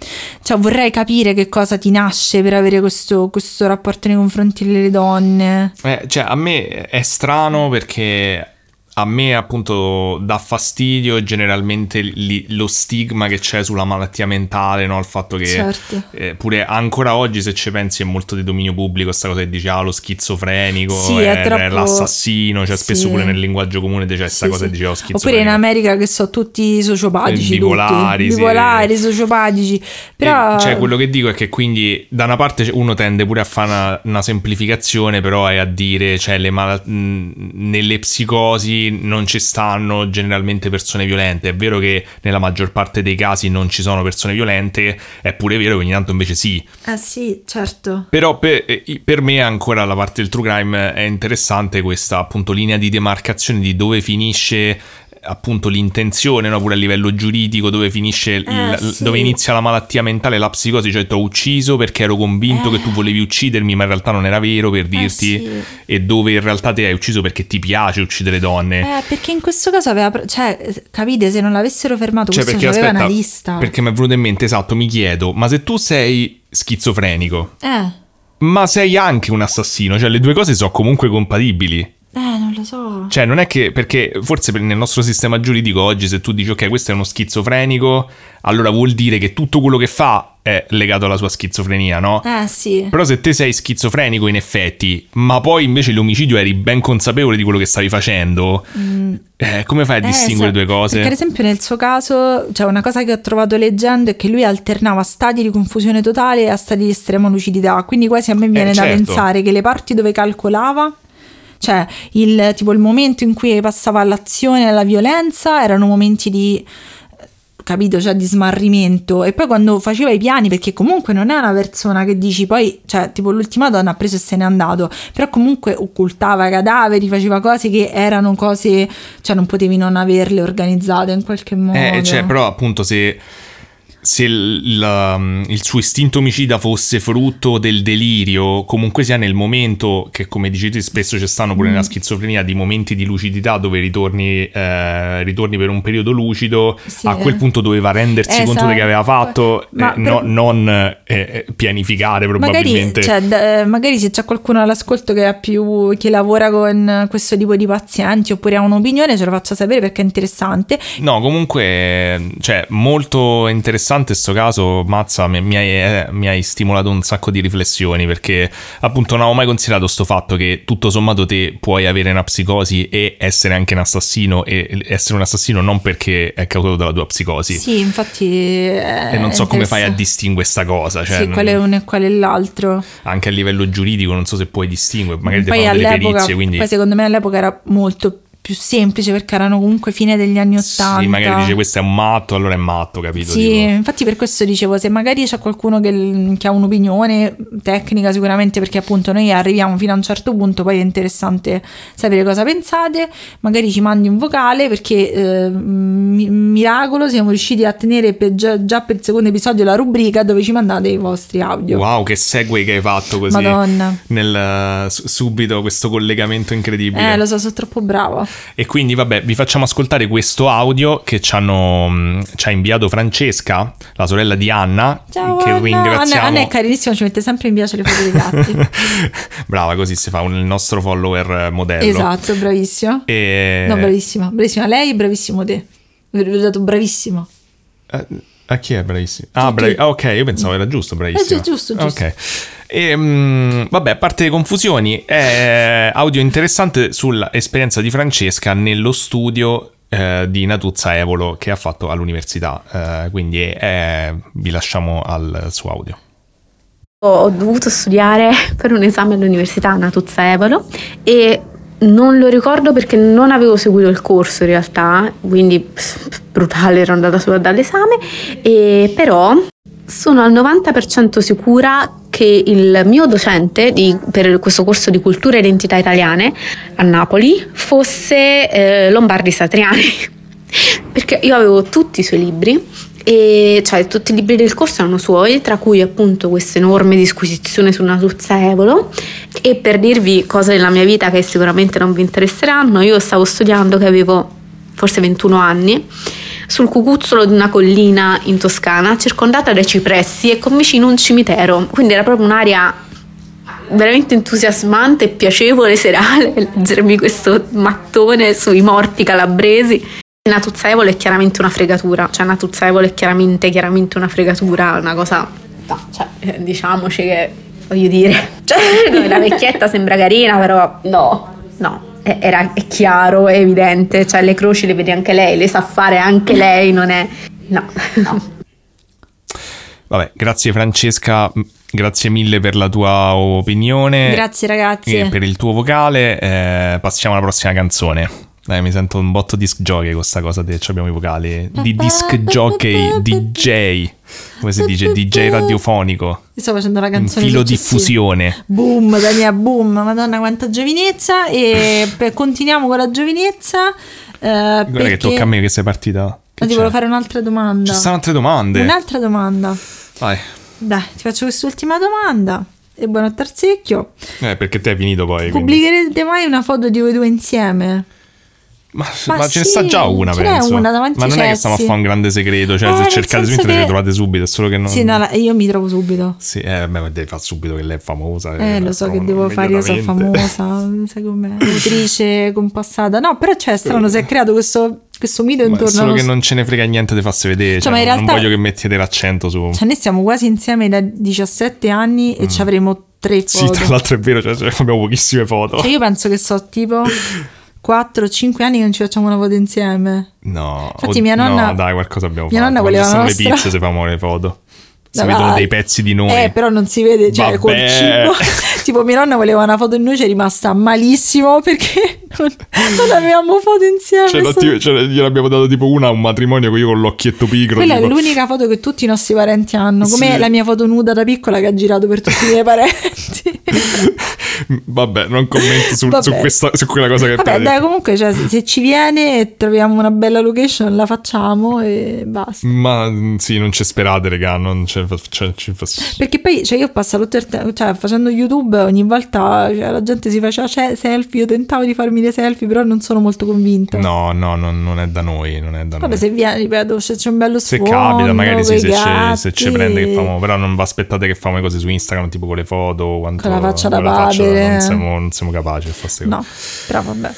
cioè, vorrei capire che cosa ti nasce per avere questo, questo rapporto nei confronti delle donne. Eh, cioè, a me è strano perché a me appunto dà fastidio generalmente li- lo stigma che c'è sulla malattia mentale, no? Il fatto che Certo. eh, pure ancora oggi se ci pensi è molto di dominio pubblico sta cosa che dice ah lo schizofrenico Sì, è è, troppo- è l'assassino, cioè spesso Sì. pure nel linguaggio comune c'è questa Sì, cosa che dice oh Oppure schizofrenico. in America che so tutti sociopatici, bipolari, bipolari, sociopatici. Però E, cioè, quello che dico è che quindi da una parte uno tende pure a fare una, una semplificazione, però è a dire, cioè, le mh, nelle psicosi non ci stanno generalmente persone violente. È vero che nella maggior parte dei casi non ci sono persone violente, è pure vero che ogni tanto invece sì. Eh sì, certo. Però per, eh, per me ancora la parte del true crime è interessante questa appunto linea di demarcazione di dove finisce appunto l'intenzione, no? pure a livello giuridico, dove finisce il- Eh, sì. dove inizia la malattia mentale, la psicosi, cioè ti ho ucciso perché ero convinto che tu volevi uccidermi, ma in realtà non era vero per dirti, Eh. sì. e dove in realtà te hai ucciso perché ti piace uccidere donne. Eh, perché in questo caso aveva. pro- Cioè, eh, capite, se non l'avessero fermato, Cioè, questo perché aveva aspetta, una lista. perché mi è venuto in mente, esatto, mi chiedo, ma se tu sei schizofrenico, Eh, ma sei anche un assassino, cioè le due cose sono comunque compatibili. Eh, non lo so. Cioè, non è che perché forse per- nel nostro sistema giuridico oggi, se tu dici ok, questo è uno schizofrenico, allora vuol dire che tutto quello che fa è legato alla sua schizofrenia, no? Eh, sì. Però se te sei schizofrenico in effetti, ma poi invece l'omicidio eri ben consapevole di quello che stavi facendo, eh, come fai a Eh, distinguere sa- due cose? Perché ad esempio nel suo caso, cioè una cosa che ho trovato leggendo è che lui alternava stati di confusione totale a stati di estrema lucidità, quindi quasi a me viene da certo. pensare che le parti dove calcolava, cioè il, tipo il momento in cui passava all'azione e alla violenza, erano momenti di capito, cioè di smarrimento. E poi quando faceva i piani, perché comunque non è una persona che dici poi, cioè, tipo l'ultima donna ha preso e se n'è andato, però comunque occultava cadaveri, faceva cose che erano cose, cioè non potevi non averle organizzate in qualche modo. Eh, cioè, però appunto se se il, la- il suo istinto omicida fosse frutto del delirio, comunque sia nel momento che, come dici tu, spesso ci stanno pure Mm. nella schizofrenia di momenti di lucidità dove ritorni, eh, ritorni per un periodo lucido, Sì. a quel punto doveva rendersi conto Esatto. di che aveva fatto, Ma eh, no- per- non eh, eh, pianificare Magari, probabilmente. cioè, d- eh, magari se c'è qualcuno all'ascolto che ha più che lavora con questo tipo di pazienti oppure ha un'opinione ce lo faccia sapere perché è interessante No, comunque, cioè, molto interessante sto caso, Mazza, mi, mi hai, eh, mi hai stimolato un sacco di riflessioni perché appunto non avevo mai considerato sto fatto che tutto sommato te puoi avere una psicosi e essere anche un assassino e essere un assassino non perché è causato dalla tua psicosi. sì infatti eh, E non so come fai a distinguere sta cosa, cioè, sì, non- qual è uno e qual è l'altro anche a livello giuridico non so se puoi distinguere, magari ti poi fanno delle perizie, quindi poi secondo me all'epoca era molto più semplice perché erano comunque fine degli anni Ottanta sì, magari dice questo è un matto, allora è matto, capito? Sì, Tipo- infatti per questo dicevo, se magari c'è qualcuno che, che ha un'opinione tecnica sicuramente perché appunto noi arriviamo fino a un certo punto, poi è interessante sapere cosa pensate, magari ci mandi un vocale perché eh, mi- miracolo siamo riusciti a tenere per già, già per il secondo episodio la rubrica dove ci mandate i vostri audio. Wow, che segue che hai fatto così. Madonna. Nel, su- subito questo collegamento incredibile. Eh, lo so, sono troppo brava. E quindi, vabbè, vi facciamo ascoltare questo audio che ci, hanno, mh, ci ha inviato Francesca, la sorella di Anna. Ciao che Anna. ringraziamo. Anna, Anna è carinissima, ci mette sempre in piace le foto dei gatti. [LAUGHS] Brava, così si fa un, il nostro follower modello. esatto, bravissima. E... No, bravissima, bravissima lei, bravissimo te. Vi ho dato bravissimo. Eh, A chi è bravissimo? Ah, bravi- ah, ok, io pensavo era giusto, bravissimo. Eh, giusto, giusto. Ok. E, mm, vabbè, a parte le confusioni, è audio interessante sull'esperienza di Francesca nello studio eh, di Natuzza Evolo che ha fatto all'università. Eh, quindi eh, vi lasciamo al suo audio. Ho dovuto studiare per un esame all'università a Natuzza Evolo e non lo ricordo perché non avevo seguito il corso in realtà, quindi pff, brutale, ero andata solo dall'esame, e però sono al 90% sicura che il mio docente di- per questo corso di cultura e identità italiane a Napoli fosse eh, Lombardi Satriani, [LAUGHS] perché io avevo tutti i suoi libri e cioè tutti i libri del corso erano suoi, tra cui appunto questa enorme disquisizione su Natuzza Evolo. E per dirvi cose della mia vita che sicuramente non vi interesseranno, io stavo studiando che avevo forse 21 anni sul cucuzzolo di una collina in Toscana, circondata dai cipressi e con vicino un cimitero. Quindi era proprio un'area veramente entusiasmante e piacevole serale [LAUGHS] leggermi questo mattone sui morti calabresi. Natuzzaevole è chiaramente una fregatura, cioè Natuzzaevole è chiaramente, chiaramente una fregatura, una cosa, no, cioè, eh, diciamoci che, voglio dire, [LAUGHS] cioè, la vecchietta sembra carina, però no, no, era, è chiaro, è evidente, cioè le croci le vede anche lei, le sa fare anche lei, non è, no, no. Vabbè, grazie Francesca, grazie mille per la tua opinione. Grazie ragazzi. E per il tuo vocale. Eh, passiamo alla prossima canzone. Dai, mi sento un botto disc jockey con sta cosa che abbiamo i vocali. Di disc jockey, DJ. Come si dice? DJ radiofonico. Io sto facendo la canzone filo diffusione. Boom, Dania, boom, madonna quanta giovinezza e per- continuiamo con la giovinezza. eh, Guarda perché... che tocca a me che sei partita. Che Ma ti volevo fare un'altra domanda. Ci stanno altre domande. Un'altra domanda. Vai. Dai, ti faccio quest'ultima domanda. E buon tarzecchio. Eh, perché te hai finito poi. quindi. Pubblicherete mai una foto di voi due insieme? Ma, Ma ma ce ne sì, sta già una, ce penso. una davanti ma non ai è che stiamo a fare un grande segreto. Cioè, Eh, se cercate su senso internet che- le trovate subito. È solo che non. Sì, no, io mi trovo subito. Sì, eh, beh, ma devi fare subito che lei è famosa. Eh, la lo so che devo fare, io sono famosa, sai com'è, autrice [LAUGHS] compassata. No, però c'è strano, si è creato questo, questo mito Ma intorno solo allo che non ce ne frega niente di farsi vedere. Cioè, ma in non- realtà- Non voglio che mettete l'accento su. Cioè, noi stiamo quasi insieme da 17 anni e ci avremo tre Mm. sì, foto. tra l'altro è vero, cioè, cioè, abbiamo pochissime foto. Cioè, io penso che so tipo [LAUGHS] 4-5 anni che non ci facciamo una foto insieme. No, Infatti mia nonna- No, dai, qualcosa abbiamo mia fatto. nonna Quando voleva la le nostra- pizze se famo le foto. Si Dai, vedono dei pezzi di noi. Eh, però non si vede, cioè Vabbè. col cibo. [LAUGHS] tipo, mia nonna voleva una foto in noi, ci è rimasta malissimo perché [LAUGHS] non, non avevamo foto insieme. Cioè, l'atti- cioè, gliel'abbiamo dato tipo una a un matrimonio con io con l'occhietto pigro. Quella tipo. è l'unica foto che tutti i nostri parenti hanno, come Sì. la mia foto nuda da piccola che ha girato per tutti i miei parenti. [LAUGHS] Vabbè, non commento su, su questa, su quella cosa che Vabbè, dai, comunque, cioè, se- se ci viene e troviamo una bella location, la facciamo e basta. Ma mm, sì, non ci sperate, raga. Non c'è, cioè, ci Perché poi, cioè, io ho passato cioè, facendo YouTube, ogni volta cioè, la gente si faceva ce- selfie, io tentavo di farmi dei selfie, però non sono molto convinta. No, no, non, non è da noi. Non è da Vabbè, noi. se viene, ripeto, se c'è un bello Se sfondo, capita, magari sì, se, ci- se gatti. prende che famo, però non vi aspettate che famo le cose su Instagram, tipo con le foto, quanto, Con la faccia da papere. non, siamo, non siamo capaci di fare queste cose. No, però vabbè.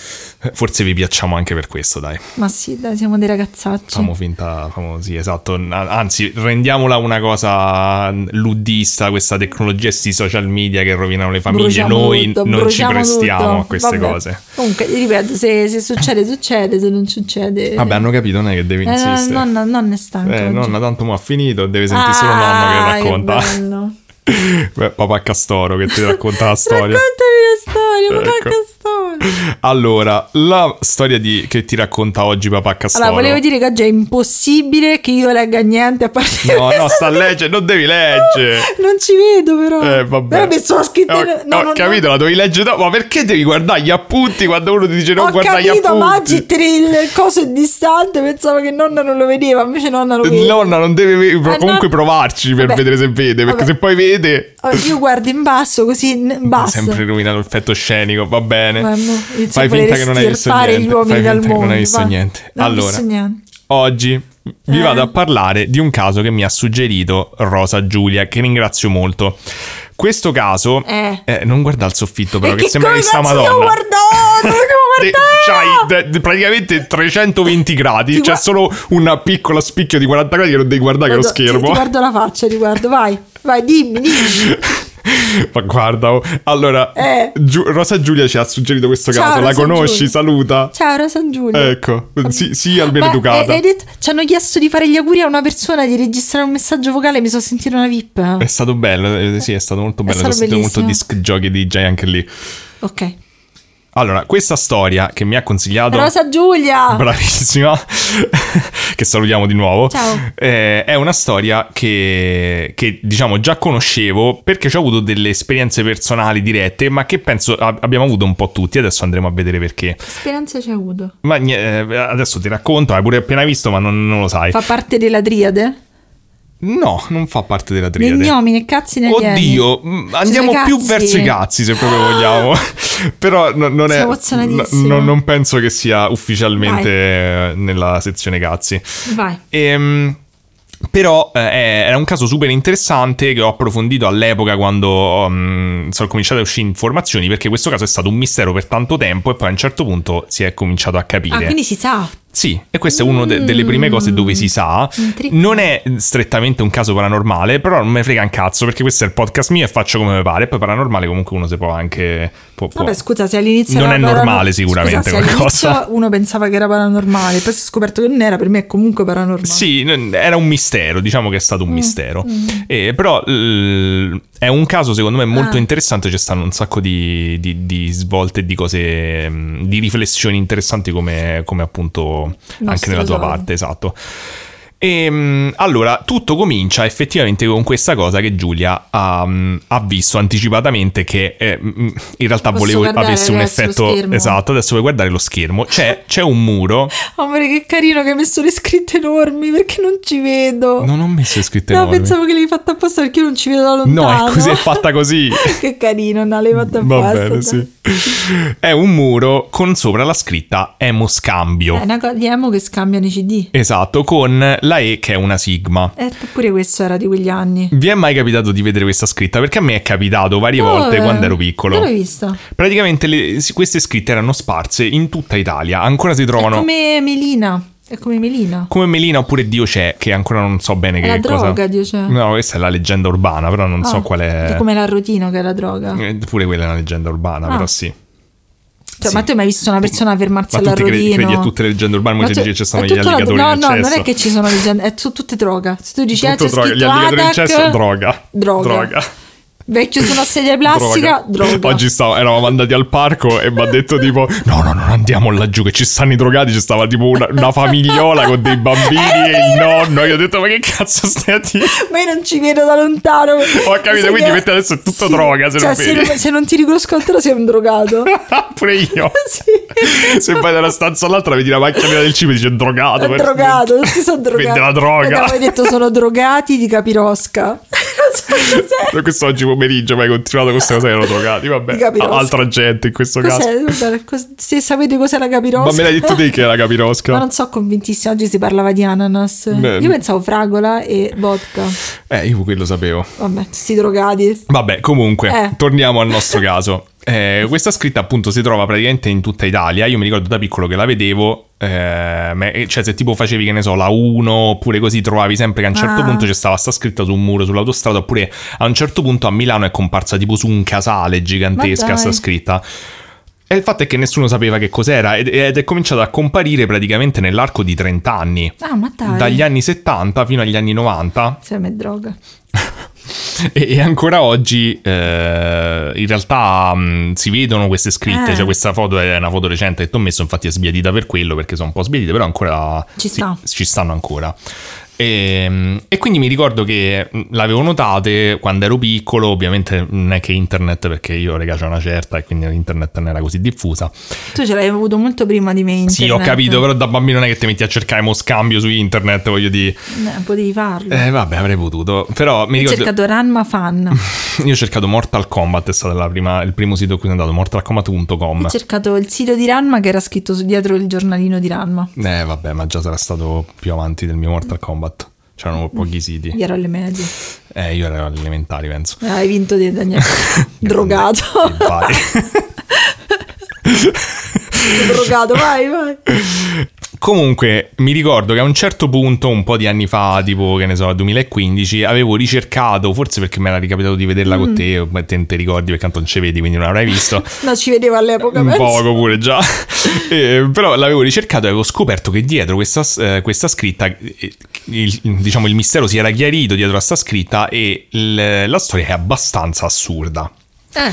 Forse vi piacciamo anche per questo, dai. Ma sì, dai, siamo dei ragazzacci. Famo finta, famo, sì, esatto. An- Anzi, rendiamola una cosa luddista, questa tecnologia, questi social media che rovinano le famiglie. Bruciamo Noi tutto, non ci prestiamo tutto. a queste Vabbè. cose. Comunque, ripeto, se, se succede, succede, se non succede... Vabbè, hanno capito, non è che devi Eh, insistere. nonna, nonna è stanca Eh, oggi. nonna, tanto mo ha finito, deve sentire solo nonno Ah, che racconta. bello. [LAUGHS] Beh, papà Castoro che ti racconta la [LAUGHS] storia. Raccontami la storia, papà Ecco. Castoro. [LAUGHS] Allora, la storia di- che ti racconta oggi papà Castoro. Allora, volevo dire che oggi è impossibile che io legga niente a parte No, no, sta a leggere, non devi leggere. Non ci vedo però. Eh, vabbè. Però mi sono scritto... Ho, no, ho no, capito, no. la devi leggere dopo. Ma perché devi guardare gli appunti quando uno ti dice non Ho guarda gli capito, ma appunti? oggi tre- il coso è distante, pensavo che nonna non lo vedeva, invece nonna lo vede. Nonna non deve ve- Ah, comunque no. provarci per Vabbè. vedere se vede, perché Vabbè. se poi vede Allora, Io guardo in basso così n- [LAUGHS] basta. sempre rovina l'effetto scenico, va bene. Ma mo- inizio Fai finta che non hai visto niente. Fai finta che non mondo, hai visto niente. Non allora, visto niente. oggi vi Eh. vado a parlare di un caso che mi ha suggerito Rosa Giulia, che ringrazio molto. Questo caso, Eh. eh, non guarda il soffitto, però, E che, che sembra che sta Madonna. devo [LAUGHS] Te- guardare? c'hai de- praticamente 320 gradi, c'è gua- solo un piccolo spicchio di 40 gradi che non devi guardare che è lo Guardo- Ti, schermo. ti guardo la faccia, ti guardo, vai. Vai, dimmi, dimmi. [LAUGHS] [LAUGHS] Ma guarda, oh. allora, Eh. Giu- Rosa Giulia ci ha suggerito questo Ciao, caso, la Rosa conosci, Giulia. saluta. Ciao, Rosa Giulia. Ecco, sì, sì, almeno Ma, educata. eh, detto- ci hanno chiesto di fare gli auguri a una persona, di registrare un messaggio vocale, mi sono sentita una VIP. È stato bello, eh, sì, è stato molto bello. stato Ho sentito molto disc jockey DJ anche lì. Ok. Allora, questa storia che mi ha consigliato. Rosa Giulia! Bravissima, [LAUGHS] che salutiamo di nuovo. Ciao. Eh, è una storia che, che, diciamo già conoscevo perché ho avuto delle esperienze personali dirette, ma che penso ab- abbiamo avuto un po' tutti. Adesso andremo a vedere perché. Che speranza ci hai avuto? Ma eh, adesso ti racconto, hai pure appena visto, ma non, non lo sai. Fa parte della triade? No, non fa parte della triade. gnomi né cazzi né alieni. Oddio, mm, andiamo più verso i cazzi se proprio vogliamo. [LAUGHS] Però no- non è. No- non penso che sia ufficialmente eh, nella sezione cazzi. Vai. Ehm, però eh, era un caso super interessante che ho approfondito all'epoca quando um, sono cominciate a uscire informazioni perché questo caso è stato un mistero per tanto tempo e poi a un certo punto si è cominciato a capire. Ah, quindi si sa. Sì, e questa è una delle prime cose dove si sa. Non è strettamente un caso paranormale, però non me frega un cazzo perché questo è il podcast mio e faccio come mi pare. E poi paranormale comunque uno si può anche... può- può- Vabbè, scusa, se all'inizio Non è parano- normale sicuramente Scusa, se come all'inizio cosa. uno pensava che era paranormale, poi si è scoperto che non era, per me è comunque paranormale. Sì, era un mistero, diciamo che è Mm, stato un mistero. Eh, però l- è un caso secondo me molto Ah. interessante, ci stanno un sacco di, di- di svolte di cose, mh, di riflessioni interessanti come, come appunto anche nella tua parte, esatto. E mh, allora tutto comincia effettivamente con questa cosa che Giulia ha, mh, ha visto anticipatamente che eh, mh, in realtà Posso volevo avesse un effetto esatto. Adesso vuoi guardare lo schermo. C'è, [LAUGHS] c'è un muro. Amore, che carino che hai messo le scritte enormi, perché non ci vedo. Non ho messo le scritte No, enormi. pensavo che l'avevi fatta apposta perché io non ci vedo da No, lontano. è così, è fatta così. [LAUGHS] che carino, no, l'hai fatta Va apposta. bene, dai. sì. È un muro con sopra la scritta Emo Scambio. È una cosa di emo che scambiano i CD. Esatto, con la E che è una sigma. Eh, pure questo era di quegli anni. Vi è mai capitato di vedere questa scritta? Perché a me è capitato varie volte Dove? quando ero piccolo. Dove l'hai vista? Praticamente le- queste scritte erano sparse in tutta Italia. Ancora si È trovano come... come Melina. È come Melina. Melina oppure Dio c'è, che ancora non so bene È che la cosa. droga, Dio c'è. No, questa è la leggenda urbana, però non so Ah, qual è. È come la rotina che è la droga. Eh, Pure quella è una leggenda urbana, Ah. però sì. Cioè, sì. ma tu hai mai visto una persona fermarsi Ma tu alla ti credi, credi a tutte le leggende urbane? Ma Come ci tu- dice ci è gli tutto la- alligatori No, no, non è che ci sono leggende, è su tutte droga. Se tu dici, ah, Tutto c'è droga. Gli alligatori in eccesso, droga. Droga. Droga. Vecchio su una sedia plastica, droga. Oggi stavo, eravamo andati al parco e mi ha detto tipo no no non andiamo laggiù che ci stanno i drogati, ci stava tipo una, una famigliola con dei bambini e il nonno. Io ho detto ma che cazzo stai a dire? Ma io non ci vedo da lontano. Ho capito, Sai quindi che- adesso è tutto Sì. droga, se cioè, non se, non, se non ti riconosco te sei un drogato. [LAUGHS] Pure io. [LAUGHS] sì. Se vai da una stanza all'altra vedi la macchina del cibo e dice drogato. Drogato, tutti sono drogati. Vende la droga. Abbiamo detto sono drogati di capirosca. Cos'è. Questo oggi pomeriggio mi hai continuato con queste cose che erano drogati. Vabbè, altra gente in questo caso. Cos'è? Cos- se sapete cos'è la capirosca. Ma me l'hai detto te che è la capirosca? Ma non so convintissima, oggi si parlava di ananas. Beh. Io pensavo fragola e vodka. Eh, io quello sapevo. Vabbè, sti drogati. Vabbè, comunque, Eh. torniamo al nostro caso. Eh, questa scritta appunto si trova praticamente in tutta Italia. Io mi ricordo da piccolo che la vedevo. eh, cioè, se tipo facevi, che ne so, la 1 oppure così, trovavi sempre che a un certo Ah. punto c'è stava sta scritta su un muro sull'autostrada. Oppure a un certo punto a Milano è comparsa tipo su un casale gigantesca sta scritta. E il fatto è che nessuno sapeva che cos'era ed, ed è cominciata a comparire praticamente nell'arco di 30 anni. Ah, ma dai. Dagli anni 70 fino agli anni 90 Se me droga. [LAUGHS] e, e ancora oggi eh, in realtà mh, si vedono queste scritte, Eh. cioè questa foto è una foto recente che ti ho messo, infatti è sbiadita per quello perché sono un po' sbiadite, però ancora Ci sta. ci stanno ancora. E, e quindi mi ricordo che mh, l'avevo notate quando ero piccolo, ovviamente non è che internet perché io regà c'ho una certa e quindi internet non era così diffusa. Tu ce l'hai avuto molto prima di me. Internet. Sì, ho capito, però da bambino non è che ti metti a cercare mo scambio su internet, voglio dire. Eh, potevi farlo. Eh vabbè, avrei potuto, però mi Ho ricordo... cercato Ranma Fan. [LAUGHS] Io ho cercato Mortal Kombat, è stato la prima- il primo sito a cui sono andato, mortalkombat.com. Ho cercato il sito di Ranma che era scritto dietro il giornalino di Ranma. Eh vabbè, ma già sarà stato più avanti del mio Mortal Kombat. C'erano pochi siti. Io ero alle medie. Eh, io ero alle elementari, penso. Eh, Hai vinto di Daniele. [LAUGHS] Drogato. [LAUGHS] Vai. Drogato, vai, vai. [LAUGHS] Comunque, mi ricordo che a un certo punto, un po' di anni fa, tipo che ne so, 2015, avevo ricercato, forse perché mi era ricapitato di vederla Mm. con te, o te non ti ricordi perché tanto non ci vedi, quindi non avrai visto. [LAUGHS] No, ci vedevo all'epoca. un penso. poco pure già [LAUGHS] Eh, però l'avevo ricercato e avevo scoperto che dietro questa, eh, questa scritta eh, il, diciamo il mistero si era chiarito dietro a sta scritta e il- la storia è abbastanza assurda Eh,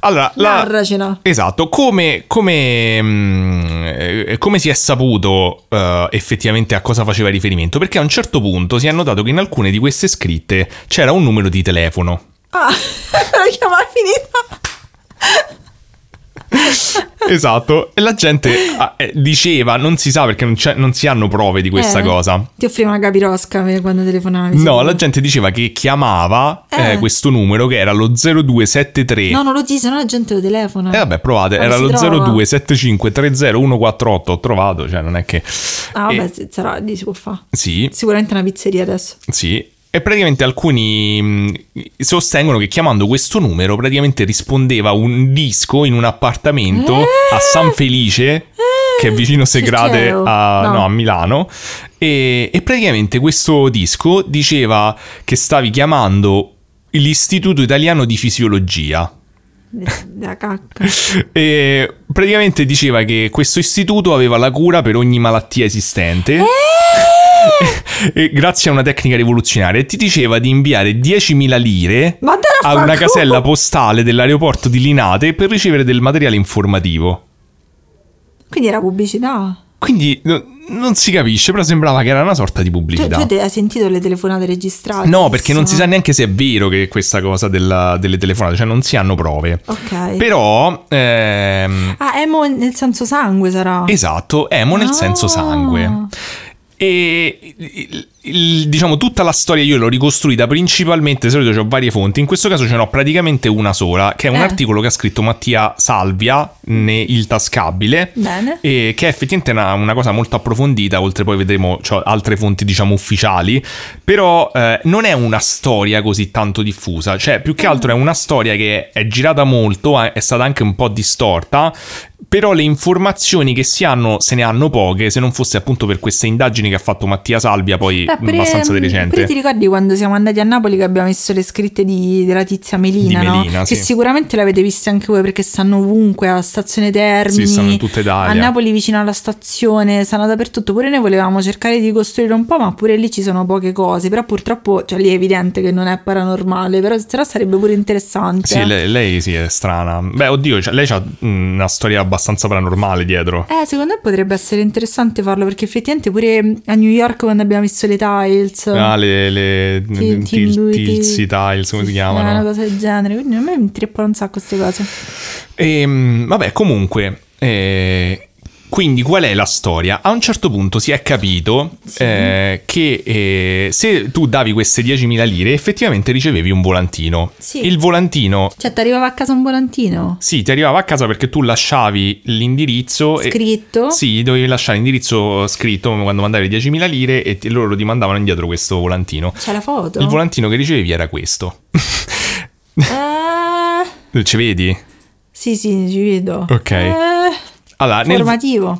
allora la- narracela. Esatto, come, come, mm, eh, come si è saputo eh, effettivamente a cosa faceva riferimento? Perché a un certo punto si è notato che in alcune di queste scritte c'era un numero di telefono. Ah, [LAUGHS] la chiamata finita. [LAUGHS] Esatto, e la gente ah, eh, diceva, non si sa perché non, non si hanno prove di questa Eh, cosa. Ti offriva una capirosca eh, quando telefonavi. No, la gente diceva che chiamava eh, Eh. questo numero che era lo 0273. No, non lo dici, se no la gente lo telefona. E vabbè, provate, Quando era lo trova. 027530 Ho trovato, cioè non è che... Ah, vabbè, E- se- sarà si può fare. sì, Sicuramente una pizzeria adesso. Sì. E praticamente alcuni mh, sostengono che chiamando questo numero praticamente rispondeva un disco in un appartamento Eh? a San Felice, che è vicino Segrate Ciceo. a, No. no, a Milano. E, e praticamente questo disco diceva che stavi chiamando l'Istituto Italiano di Fisiologia. Da cacca. [LAUGHS] E praticamente diceva che questo istituto aveva la cura per ogni malattia esistente. Eh? [LAUGHS] Grazie a una tecnica rivoluzionaria, e ti diceva di inviare 10.000 lire a una casella postale dell'aeroporto di Linate per ricevere del materiale informativo. Quindi era pubblicità. Quindi no- non si capisce, però sembrava che era una sorta di Tu, pubblicità. tu hai sentito le telefonate registrate? No, perché non si sa neanche se è vero che questa cosa della- delle telefonate, cioè non si hanno prove. Ok. Però, ehm, Ah, emo nel senso sangue sarà. Esatto, emo nel Ah. senso sangue. E diciamo tutta la storia io l'ho ricostruita principalmente, di solito ho varie fonti, in questo caso ce n'ho praticamente una sola, che è un Eh. articolo che ha scritto Mattia Salvia, ne Il Tascabile, Bene. e che è effettivamente una, una cosa molto approfondita, oltre poi vedremo c'ho altre fonti diciamo ufficiali, però eh, non è una storia così tanto diffusa, cioè più che altro è una storia che è girata molto, eh, è stata anche un po' distorta, però le informazioni che si hanno se ne hanno poche, se non fosse appunto per queste indagini che ha fatto Mattia Salvia, poi Beh, pure- abbastanza di recente. ti ricordi quando siamo andati a Napoli che abbiamo visto le scritte di- della tizia Melina, Di no? Melina, Che sì. sicuramente l'avete viste anche voi perché stanno ovunque, alla stazione Termini, Sì, stanno in tutta Italia. a Napoli vicino alla stazione, stanno dappertutto. Pure noi volevamo cercare di costruire un po', ma pure lì ci sono poche cose. Però purtroppo, cioè lì è evidente che non è paranormale, però, però sarebbe pure interessante. Sì, lei, lei sì è strana. Beh, oddio, cioè, lei ha una storia abbastanza paranormale dietro. Eh, secondo me potrebbe essere interessante farlo perché effettivamente pure a New York quando abbiamo visto le tiles, Ah, le, le Til- til- Til- Tilsi Tiles, come si eh, chiamano? una cosa del genere, quindi a me mi trippano un sacco queste cose. Ehm, vabbè, comunque, eh, quindi qual è la storia? A un certo punto si è capito eh, che eh, se tu davi queste 10.000 lire, effettivamente ricevevi un volantino. Sì. Il volantino. Cioè, ti arrivava a casa un volantino Sì, ti arrivava a casa perché tu lasciavi l'indirizzo. e- scritto. Sì, dovevi lasciare l'indirizzo scritto quando mandavi le 10.000 lire e ti- loro ti mandavano indietro questo volantino. C'è la foto. Il volantino che ricevevi era questo. Eh, [LAUGHS] Ci vedi? sì, sì, ci vedo. Ok. Eh, Allora, nel,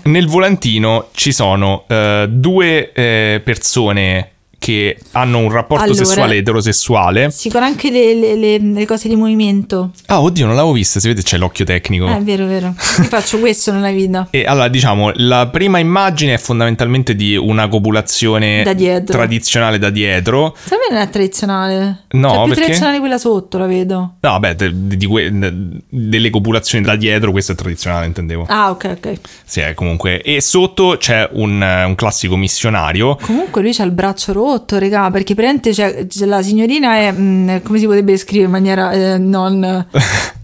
nel volantino ci sono eh, due eh, persone che hanno un rapporto Allora- sessuale eterosessuale. Sì, con anche le, le- le- le cose di movimento. Ah, oddio, non l'avevo vista, si vede c'è l'occhio tecnico. Eh, è vero, è vero. Io faccio questo nella vita. E allora, diciamo, la prima immagine è fondamentalmente di una copulazione Da dietro. tradizionale da dietro. Secondo me non è tradizionale. No, cioè, è più perché? tradizionale quella sotto, la vedo. No, vabbè, de- di que- delle copulazioni da dietro, questo è tradizionale, intendevo. Ah, ok, ok. Sì, è comunque. E sotto c'è un, un classico missionario. Comunque lui c'ha il braccio rotto, regà, perché praticamente c'è la signorina è, mm, come si potrebbe descrivere in maniera eh, non... [LAUGHS]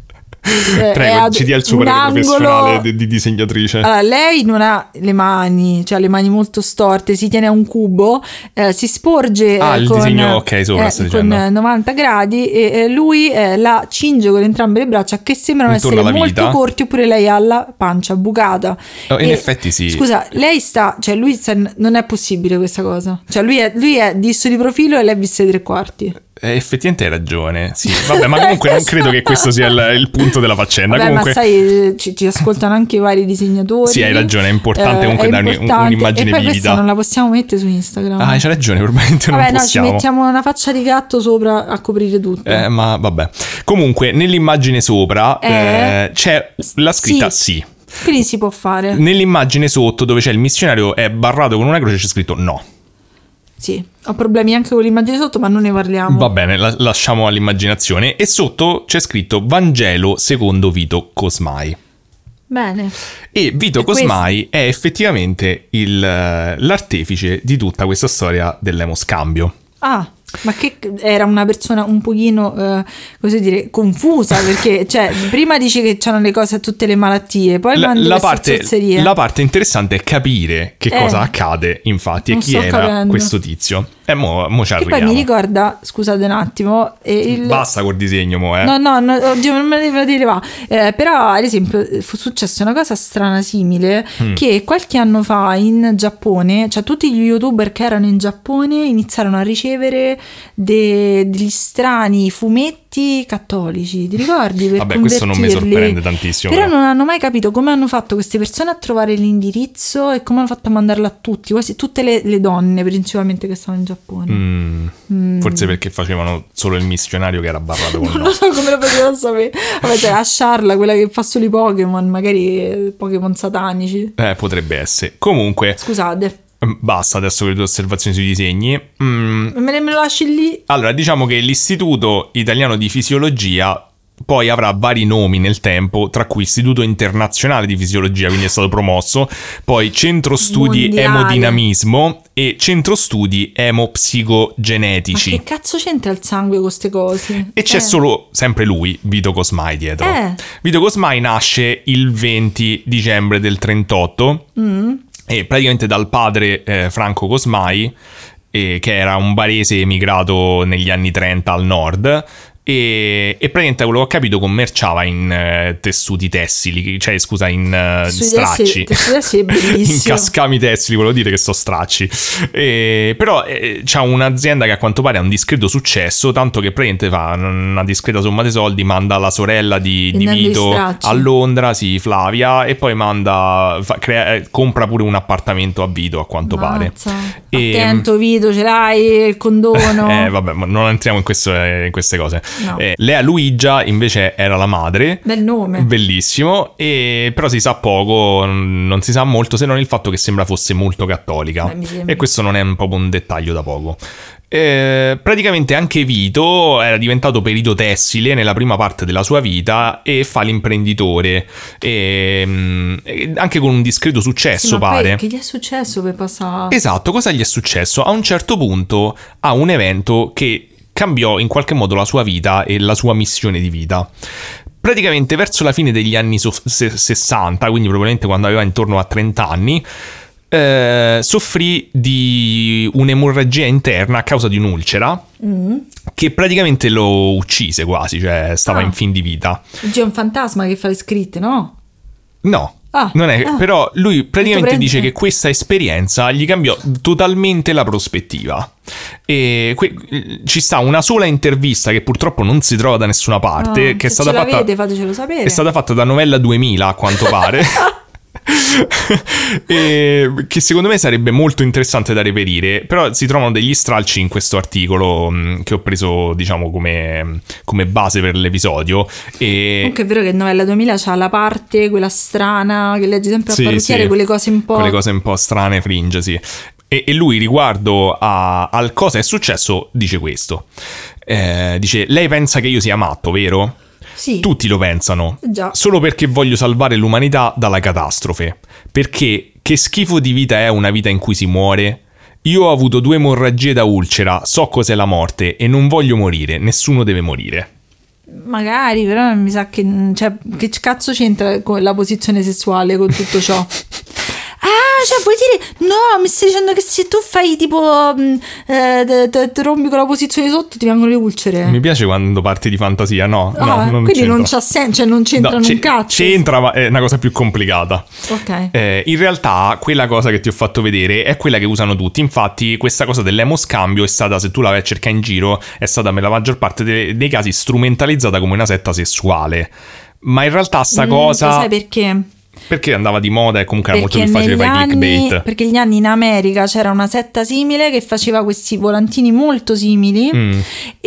eh, Prego, ad ci dia il suo parere angolo- professionale di, di disegnatrice. Allora, lei non ha le mani, cioè le mani molto storte, si tiene a un cubo, eh, si sporge Ah, eh, con, disegno, ok, sopra eh, con dicendo. eh, 90 gradi e lui eh, la cinge con entrambe le braccia che sembrano Intorno essere molto corti oppure lei ha la pancia bucata. Oh, in E- effetti sì. Scusa, lei sta, cioè lui sta- non è possibile questa cosa. Cioè lui è, lui è disso di profilo e lei è vista ai tre quarti. Eh, effettivamente hai ragione. Sì, vabbè, ma comunque non credo che questo sia il, il punto della faccenda. Vabbè, comunque, ma sai, ci, ci ascoltano anche i vari disegnatori. Sì, hai ragione, è importante Eh, comunque è dare importante. un'immagine e vivida. non la possiamo mettere su Instagram. Ah, c'hai ragione, probabilmente non Vabbè, no, ci possiamo. mettiamo una faccia di gatto sopra a coprire tutto. Eh, ma vabbè. Comunque, nell'immagine sopra Eh? eh, c'è la scritta sì. Quindi si può fare. Nell'immagine sotto, dove c'è il missionario, è barrato con una croce, c'è scritto no. Sì, ho problemi anche con l'immagine sotto, ma non ne parliamo. Va bene, la- lasciamo all'immaginazione. E sotto c'è scritto Vangelo secondo Vito Cosmai. Bene. E Vito E Cosmai è effettivamente il, eh, l'artefice di tutta questa storia dell'emoscambio. Ah, ma che era una persona un pochino, eh, così dire, confusa perché, cioè, prima dici che c'hanno le cose a tutte le malattie, poi La, mandi la parte, la parte interessante è capire che Eh. cosa accade, infatti, e chi era capendo. questo tizio. E mo, mo ci Che poi arriviamo. mi ricorda, scusate un attimo, eh, il... Basta col disegno, mo, eh. No, no, no, oddio, non me ne devo dire va. Eh, però, ad esempio, fu successa una cosa strana simile Mm. che qualche anno fa in Giappone, cioè tutti gli youtuber che erano in Giappone iniziarono a ricevere de- degli strani fumetti cattolici, ti ricordi? Per Vabbè, questo non mi sorprende tantissimo. Però però. non hanno mai capito come hanno fatto queste persone a trovare l'indirizzo e come hanno fatto a mandarlo a tutti, quasi tutte le, le donne principalmente che stavano in Giappone. Mm, Forse perché facevano solo il missionario che era barrato con Non no. lo so come lo potevano sapere. Vabbè, c'è Asharla, quella che fa solo i Pokémon, magari eh, Pokémon satanici. Eh, potrebbe essere. Comunque, Scusate, mm, basta adesso con le tue osservazioni sui disegni. Mm, me ne me lo lasci lì? Allora, diciamo che l'Istituto Italiano di Fisiologia poi avrà vari nomi nel tempo, tra cui Istituto Internazionale di Fisiologia, quindi è stato promosso, poi Centro Studi Mondiale. Emodinamismo e Centro Studi Ma Emopsicogenetici. che cazzo c'entra il sangue con queste cose? E c'è Eh. solo sempre lui, Vito Cosmai, dietro. Eh. Vito Cosmai nasce il 20 dicembre del 38 Mm. E praticamente dal padre eh, Franco Cosmai, eh, che era un barese emigrato negli anni 30 al nord. E, e praticamente quello che ho capito commerciava in eh, tessuti tessili, cioè scusa, in eh, Tessuti stracci. tessili- tessili [LAUGHS] in cascami tessili, volevo dire che so stracci. E- però eh, c'ha un'azienda che a quanto pare ha un discreto successo, tanto che praticamente fa una discreta somma di soldi, manda la sorella di, di Vito a Londra, sì, Flavia, e poi manda, fa- crea- eh, compra pure un appartamento a Vito a quanto pare. Mazza. E- Attento Vito, ce l'hai il condono. [LAUGHS] Eh, vabbè, non entriamo in, questo- in queste cose. No. Eh, Lea Luigia invece era la madre. Bel nome. Bellissimo, e però si sa poco, non si sa molto se non il fatto che sembra fosse molto cattolica. Beh, e questo non è un- proprio un dettaglio da poco. Eh, praticamente anche Vito era diventato perito tessile nella prima parte della sua vita e fa l'imprenditore, e, mm, e anche con un discreto Sì, successo poi pare. Che gli è successo per passare? Esatto, cosa gli è successo? A un certo punto ha un evento che cambiò in qualche modo la sua vita e la sua missione di vita. Praticamente verso la fine degli anni so- se- 60, quindi probabilmente quando aveva intorno a 30 anni, eh, soffrì di un'emorragia interna a causa di un'ulcera che praticamente lo uccise quasi, cioè stava Ah. in fin di vita. C'è un fantasma che fa le scritte, no? No. Ah, non è, ah. però lui praticamente dice che questa esperienza gli cambiò totalmente la prospettiva. E que- ci sta una sola intervista che purtroppo non si trova da nessuna parte, Ah, che è stata, fatta, sapere. è stata fatta da Novella 2000 a quanto pare. [LAUGHS] [LAUGHS] E che secondo me sarebbe molto interessante da reperire, però si trovano degli stralci in questo articolo mh, che ho preso, diciamo, come, come base per l'episodio. E Comunque è vero che Novella 2000 c'ha la parte, quella strana, che leggi sempre a Sì, parrucchiere, sì. quelle cose un po'... quelle cose un po' strane, fringe, sì. E, e lui riguardo a- al cosa è successo dice questo. Eh, dice, lei pensa che io sia matto, vero? Sì. Tutti lo pensano. Già. Solo perché voglio salvare l'umanità dalla catastrofe. Perché che schifo di vita è una vita in cui si muore? Io ho avuto due emorragie da ulcera, so cos'è la morte e non voglio morire, nessuno deve morire. Magari, però mi sa che... Cioè, che cazzo c'entra con la posizione sessuale con tutto ciò? [LAUGHS] Cioè vuoi dire... No, mi stai dicendo che se tu fai tipo... mh, eh, te rompi con la posizione sotto ti vengono le ulcere? Mi piace quando parti di fantasia, no? no Ah, non quindi non c'entra. c'ha senso, cioè non c'entra No, un cazzo. C'entra, ma è una cosa più complicata. Ok. Eh, in realtà, quella cosa che ti ho fatto vedere è quella che usano tutti. Infatti, questa cosa dell'emoscambio è stata, se tu la vai a cercare in giro, è stata nella maggior parte de- dei casi strumentalizzata come una setta sessuale. Ma in realtà, sta Mm, cosa. sai perché? Perché andava di moda e comunque era molto più facile fare clickbait. perché negli anni in America c'era una setta simile che faceva questi volantini molto simili. Mm.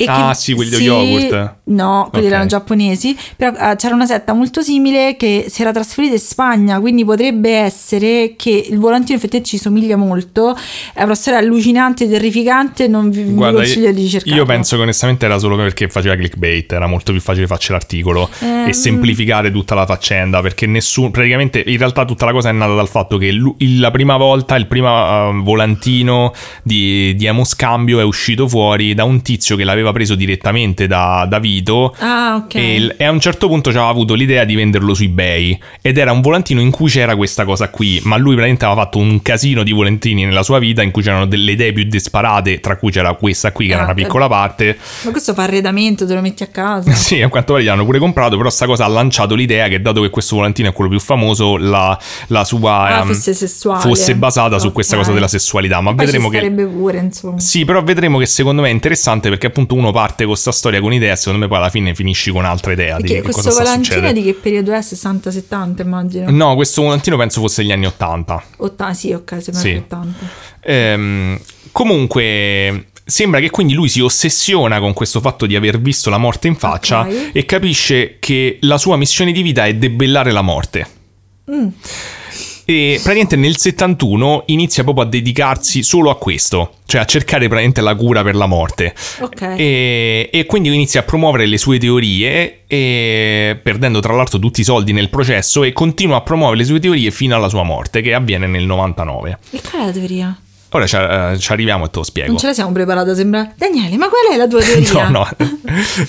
Ah, che- sì, quelli dello yogurt. No, quelli Ok. erano giapponesi. Però eh, c'era una setta molto simile che si era trasferita in Spagna. Quindi potrebbe essere che il volantino effettivamente ci somiglia molto. È una storia allucinante, terrificante. Non vi, vi Guarda, consiglio di cercarlo. io penso che onestamente era solo perché faceva clickbait, era molto più facile farci l'articolo Ehm. e semplificare tutta la faccenda, perché nessuno, praticamente in realtà tutta la cosa è nata dal fatto che la prima volta il primo eh, volantino di, di emoscambio è uscito fuori da un tizio che l'aveva preso direttamente da, da Vito Ah, ok. e, e a un certo punto ci aveva avuto l'idea di venderlo su eBay ed era un volantino in cui c'era questa cosa qui, ma lui veramente aveva fatto un casino di volantini nella sua vita in cui c'erano delle idee più disparate, tra cui c'era questa qui che era Ah, una piccola parte. Ma questo fa arredamento, te lo metti a casa. [LAUGHS] Sì, a quanto pare gli hanno pure comprato, però sta cosa ha lanciato l'idea che dato che questo volantino è quello più famoso, la, la sua Ah, ehm, fosse sessuale. fosse basata su questa cosa della sessualità, ma Poi vedremo che pure, insomma. sì, però vedremo che secondo me è interessante perché appunto uno parte con questa storia con idea e secondo me poi alla fine finisci con altra idea di Perché che questo cosa sta succedendo. di che periodo è? 60-70 immagino. No, questo volantino penso fosse gli anni 80. 80, sì, ok, sembra Sì. 80. Ehm, comunque, sembra che quindi lui si ossessiona con questo fatto di aver visto la morte in faccia Ok. e capisce che la sua missione di vita è debellare la morte. Mm. E praticamente nel 71 inizia proprio a dedicarsi solo a questo, cioè a cercare praticamente la cura per la morte. Ok. E, e quindi inizia a promuovere le sue teorie, e, perdendo tra l'altro tutti i soldi nel processo, e continua a promuovere le sue teorie fino alla sua morte, che avviene nel 99. E qual è la teoria? Ora ci, eh, ci arriviamo e te lo spiego. Non ce la siamo preparata, sembra. Daniele, ma qual è la tua teoria? [LAUGHS] No, no. [LAUGHS]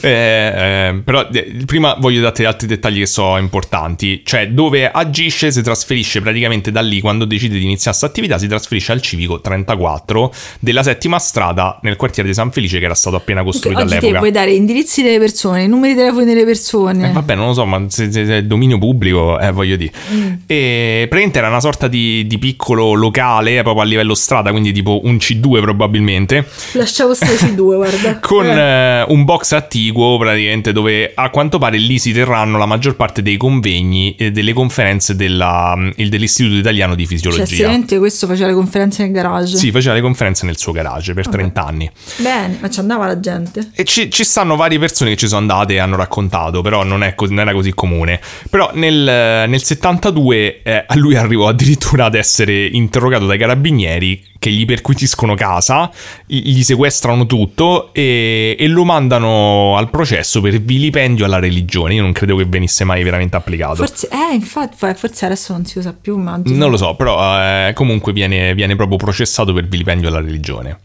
Eh, eh, però eh, prima voglio darti altri dettagli che sono importanti. Cioè, dove agisce si trasferisce praticamente da lì, quando decide di iniziare questa attività, si trasferisce al civico 34 della settima strada nel quartiere di San Felice che era stato appena costruito te all'epoca. puoi dare indirizzi delle persone, numeri di telefono delle persone. Eh, vabbè, non lo so, ma se, se- se è dominio pubblico, eh, voglio dire. Mm. E praticamente era una sorta di, di piccolo locale, eh, proprio a livello strada, quindi tipo un C2 probabilmente, Lasciavo stare sui due, [LAUGHS] guarda. con Eh. eh, un box attiguo praticamente dove a quanto pare lì si terranno la maggior parte dei convegni e delle conferenze della- il- dell'Istituto Italiano di Cioè, Fisiologia. seriamente questo faceva le conferenze nel garage. sì, faceva le conferenze nel suo garage per 30 anni. Bene, ma ci andava la gente. E ci, ci stanno varie persone che ci sono andate e hanno raccontato, però non, è cos- non era così comune. Però nel, nel 72 eh, a lui arrivò addirittura ad essere interrogato dai carabinieri che gli perquitiscono casa, gli sequestrano tutto e, e lo mandano al processo per vilipendio alla religione. Io non credo che venisse mai veramente applicato. Forse, eh, infatti, forse adesso non si usa più, immagino. Non lo so, però eh, comunque viene, viene proprio processato per vilipendio alla religione.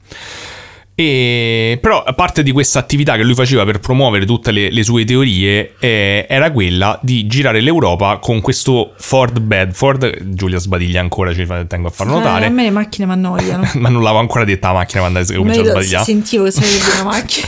E, però a parte di questa attività che lui faceva per promuovere tutte le, le sue teorie eh, era quella di girare l'Europa con questo Ford Bedford Giulia sbadiglia ancora ci tengo a far Eh, notare a me le macchine mi annoiano. [LAUGHS] ma non l'avevo ancora detta la macchina quando Ma cominciato a sbagliare sentivo che sarebbe una [LAUGHS] macchina.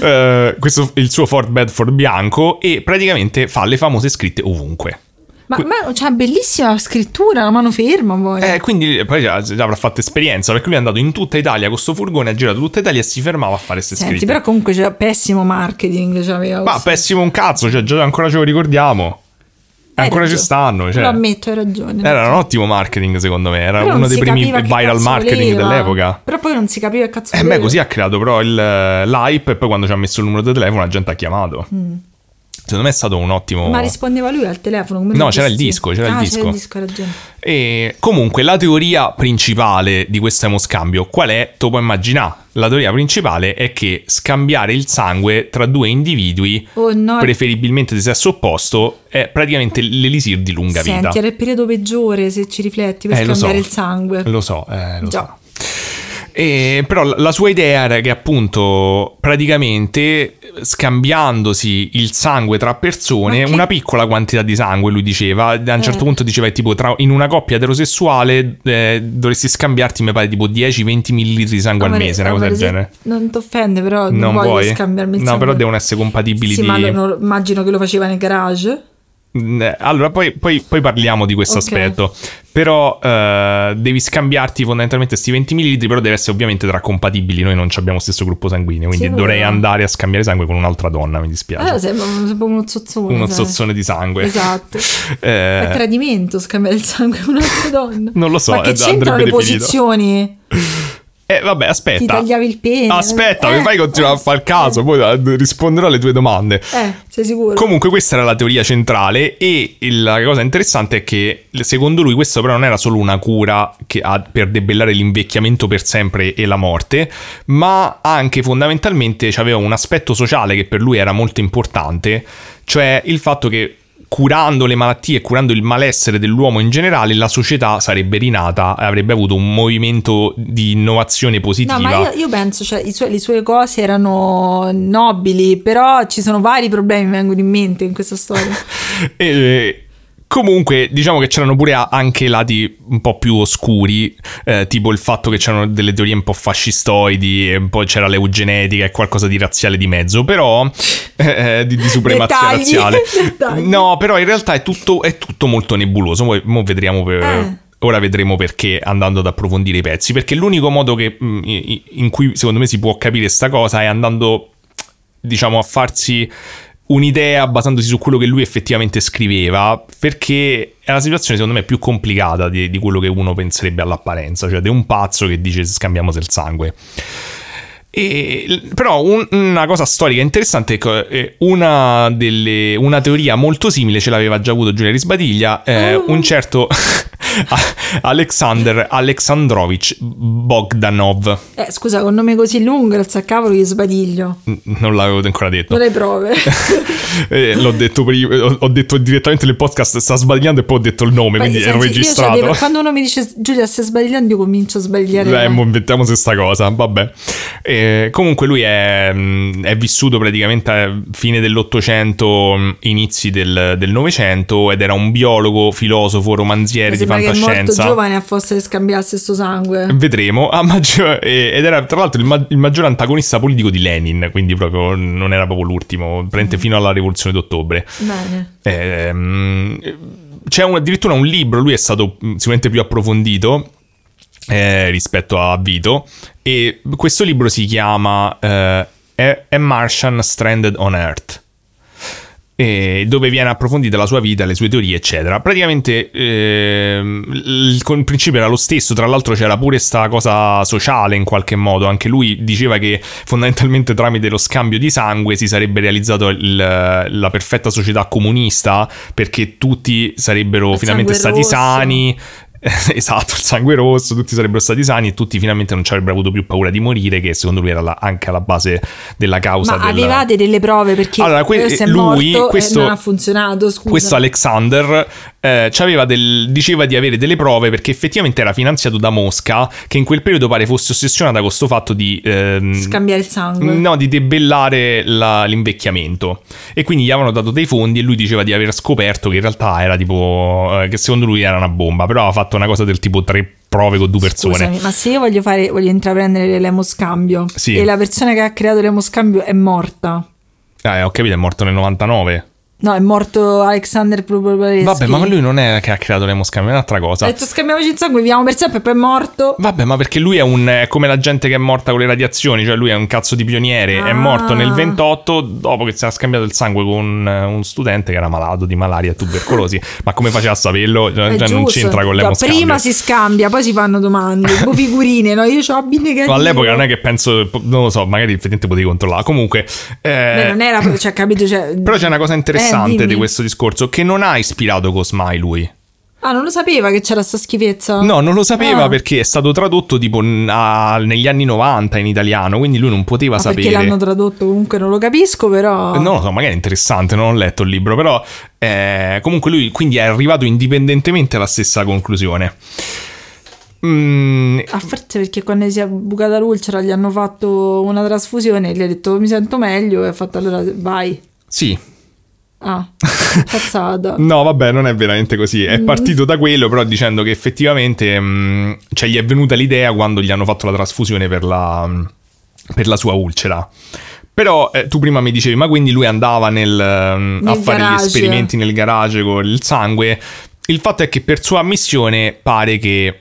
Eh, questo, il suo Ford Bedford bianco e praticamente fa le famose scritte ovunque ma, ma c'ha bellissima scrittura, la mano ferma poi. Eh, quindi poi già, già avrà fatto esperienza perché lui è andato in tutta Italia con sto furgone, ha girato tutta Italia e si fermava a fare queste Senti, scritte. però comunque c'era pessimo marketing. C'aveva Ma questo. pessimo un cazzo, cioè già ancora ce lo ricordiamo. Hai ancora ci ragione. stanno. Cioè. Lo ammetto, hai ragione. Era un ottimo marketing secondo me, era Però uno dei primi viral marketing voleva. dell'epoca. Però poi non si capiva che cazzo E me voleva. così ha creato però il, l'hype e poi quando ci ha messo il numero di telefono la gente ha chiamato. Secondo me è stato un ottimo... Ma rispondeva lui al telefono? No, c'era il disco, c'era il ah, disco. c'era il disco, hai ragione. E comunque la teoria principale di questo emoscambio qual è? Tu puoi immaginare. La teoria principale è che scambiare il sangue tra due individui, Oh no, preferibilmente di sesso opposto, è praticamente l'elisir di lunga senti, vita. era il periodo peggiore se ci rifletti per Eh, scambiare so. il sangue. Lo so, eh, lo Già. so. E, però la- sua idea era che appunto praticamente scambiandosi il sangue tra persone, una piccola quantità di sangue, lui diceva, a un certo Eh. punto diceva tipo tra- in una coppia eterosessuale eh, dovresti scambiarti mi pare tipo 10-20 ml di sangue al Amore- mese, una cosa del genere. Non ti offende, però non, Non voglio vuoi? scambiarmi il No, sangue. però devono essere compatibili Sì, di... ma lo- immagino che lo faceva nel garage. Mm, eh, Allora, poi, poi- poi parliamo di questo Ok. aspetto. Però eh, devi scambiarti fondamentalmente questi 20 ml, però deve essere ovviamente tra compatibili. Noi non abbiamo lo stesso gruppo sanguigno, quindi Sicuro? dovrei andare a scambiare sangue con un'altra donna, mi dispiace. Allora sembra, sembra uno zozzone. Uno sai. zozzone di sangue. Esatto. [LAUGHS] Eh, È tradimento scambiare il sangue con un'altra donna. Non lo so, Ma che eh, c'entrano andrebbe le definito. posizioni? [LAUGHS] eh, vabbè, aspetta. Ti tagliavi il pene. Aspetta, Eh, mi fai continuare a fare il eh, caso, poi eh, risponderò alle tue domande. Eh, sei sicuro? Comunque questa era la teoria centrale e la cosa interessante è che secondo lui questo però non era solo una cura che ha per debellare l'invecchiamento per sempre e la morte, ma anche fondamentalmente aveva un aspetto sociale che per lui era molto importante, cioè il fatto che curando le malattie e curando il malessere dell'uomo in generale, la società sarebbe rinata e avrebbe avuto un movimento di innovazione positiva. No, ma io, io penso, cioè, i suoi- le sue cose erano nobili, però ci sono vari problemi che mi vengono in mente in questa storia. [LAUGHS] E, comunque, diciamo che c'erano pure anche lati un po' più oscuri, eh, tipo il fatto che c'erano delle teorie un po' fascistoidi, e un po' c'era l'eugenetica e qualcosa di razziale di mezzo, però [LAUGHS] eh, eh, di, di supremazia Dettagli, razziale. [LAUGHS] dettagli. No, però in realtà è tutto, è tutto molto nebuloso. Mo, mo vedremo per- Eh. Ora vedremo perché andando ad approfondire i pezzi. Perché l'unico modo che, mm, in cui secondo me si può capire sta cosa è andando, diciamo, a farsi un'idea basandosi su quello che lui effettivamente scriveva. Perché è una situazione, secondo me, più complicata di, di quello che uno penserebbe all'apparenza. Cioè, di un pazzo che dice scambiamosi il sangue. E, però un- una cosa storica interessante è che eh, una, delle, una teoria molto simile ce l'aveva già avuto Giulia Risbadiglia. eh, Oh. Un certo [LAUGHS] [LAUGHS] Alexander Alexandrovich Bogdanov. Eh, scusa, con nome così lungo, grazie a cavolo, gli sbadiglio. Non l'avevo ancora detto. Non hai prove. [LAUGHS] Eh, l'ho detto prima, ho ho detto direttamente nel podcast, sta sbagliando e poi ho detto il nome, quindi Senti, ero io registrato. c'avevo- quando uno mi dice Giulia stai sbagliando, io comincio a sbagliare. Eh, mo inventiamo se sta cosa, vabbè. Eh, comunque lui è, mh, è vissuto praticamente a fine dell'Ottocento, mh, inizi del del Novecento ed era un biologo, filosofo, romanziere di sembra che è morto fantascienza. giovane a forza di scambiarsi sto sangue. Vedremo. Ah, maggio- eh, ed era tra l'altro il, ma- il maggiore antagonista politico di Lenin, quindi proprio non era proprio l'ultimo, Mm. praticamente fino alla rivoluzione d'ottobre. Bene. Ehm, c'è un- addirittura un libro, lui è stato mh, sicuramente più approfondito eh, rispetto a Vito e questo libro si chiama eh, A Martian Stranded on Earth e dove viene approfondita la sua vita, le sue teorie, eccetera. Praticamente ehm, il, il principio era lo stesso, tra l'altro c'era pure sta cosa sociale in qualche modo, anche lui diceva che fondamentalmente tramite lo scambio di sangue si sarebbe realizzato il- la perfetta società comunista perché tutti sarebbero Il finalmente stati rosso. sani. [LAUGHS] Esatto, il sangue rosso, tutti sarebbero stati sani e tutti finalmente non ci avrebbero avuto più paura di morire, che secondo lui era la- anche alla base della causa Ma del... avevate delle prove perché Allora, que- lui, morto questo- non ha funzionato, scusa. Questo Alexander eh, del- diceva di avere delle prove perché effettivamente era finanziato da Mosca, che in quel periodo pare fosse ossessionata con questo fatto di... ehm, Scambiare il sangue. No, di debellare la- l'invecchiamento. E quindi gli avevano dato dei fondi e lui diceva di aver scoperto che in realtà era tipo. eh, che secondo lui era una bomba. Però aveva fatto una cosa del tipo tre prove con due persone. Scusami, ma se io voglio fare, voglio intraprendere l'emoscambio Sì. e la persona che ha creato l'emoscambio è morta. Eh, ho capito, è morto nel 99. No, è morto Alexander Propoleschi. Vabbè, ma lui non è che ha creato l'emoscambio, è un'altra cosa. Ha detto scambiamoci il sangue, viviamo per sempre e poi è morto. Vabbè, ma perché lui è un è come la gente che è morta con le radiazioni, cioè lui è un cazzo di pioniere, è Ah. morto nel 28 dopo che si era scambiato il sangue con eh, un studente che era malato di malaria e tubercolosi. ma come faceva a saperlo? Cioè, È non c'entra con Cioè, l'emoscambio. Prima si scambia, poi si fanno domande, tipo figurine, no? Io ho B negativo. Ma all'epoca non è che penso, non lo so, magari effettivamente potevi controllare. Comunque, eh, Beh, non era, cioè, capito? Cioè, però c'è una cosa interessante Eh, dimmi. di questo discorso che non ha ispirato Cosmai lui. Ah, non lo sapeva che c'era sta schifezza? No, non lo sapeva Ah. perché è stato tradotto tipo a- negli anni 90 in italiano, quindi lui non poteva Ma sapere. perché l'hanno tradotto comunque non lo capisco, però. Eh, Non lo so, magari è interessante, non ho letto il libro, però eh, comunque lui quindi è arrivato indipendentemente alla stessa conclusione. Mm, A forse perché quando si è bucata l'ulcera gli hanno fatto una trasfusione e gli ha detto mi sento meglio e ha fatto allora vai. sì, Ah, [LAUGHS] cazzata. no vabbè non è veramente così, è partito da quello però dicendo che effettivamente mm, cioè, gli è venuta l'idea quando gli hanno fatto la trasfusione per la, mm, per la sua ulcera. Però eh, tu prima mi dicevi, ma quindi lui andava nel, mm, a fare garage. gli esperimenti nel garage con il sangue. Il fatto è che per sua ammissione pare che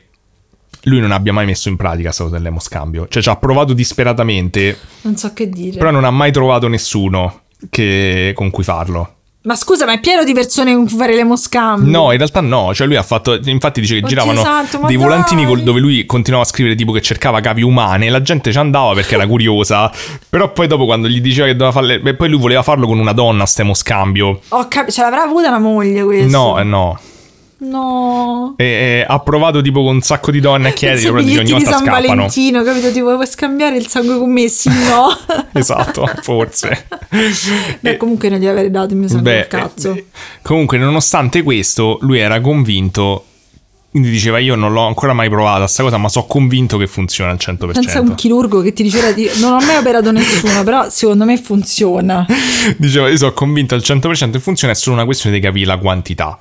lui non abbia mai messo in pratica questa cosa dell'emoscambio. Cioè ci ha provato disperatamente, Non so che dire. però non ha mai trovato nessuno che- con cui farlo. Ma scusa, ma è pieno di persone con cui fare l'emoscambio. No, in realtà no, cioè lui ha fatto, infatti dice che Oddio giravano santo, dei volantini col- dove lui continuava a scrivere tipo che cercava capi umane e la gente ci andava perché era curiosa, [LAUGHS] però poi dopo quando gli diceva che doveva farle, beh, poi lui voleva farlo con una donna, stemo scambio. Ho cap- ce l'avrà avuta una moglie questo. No, eh, no. No. E, e ha provato tipo con un sacco di donne a [LAUGHS] chiedere, però ogni di volta San scappano. Valentino, capito? Tipo, vuoi scambiare il sangue con me? Sì, no. [LAUGHS] esatto, forse. Beh, E- comunque non gli avrei dato il mio sangue Beh, cazzo. eh, comunque, nonostante questo, lui era convinto. Quindi diceva: Io non l'ho ancora mai provata sta cosa, ma sono convinto che funziona al 100%. Pensa a un chirurgo che ti diceva di... Non ho mai operato nessuno, però secondo me funziona. [LAUGHS] Diceva: Io sono convinto al 100% che funziona, è solo una questione di capire la quantità.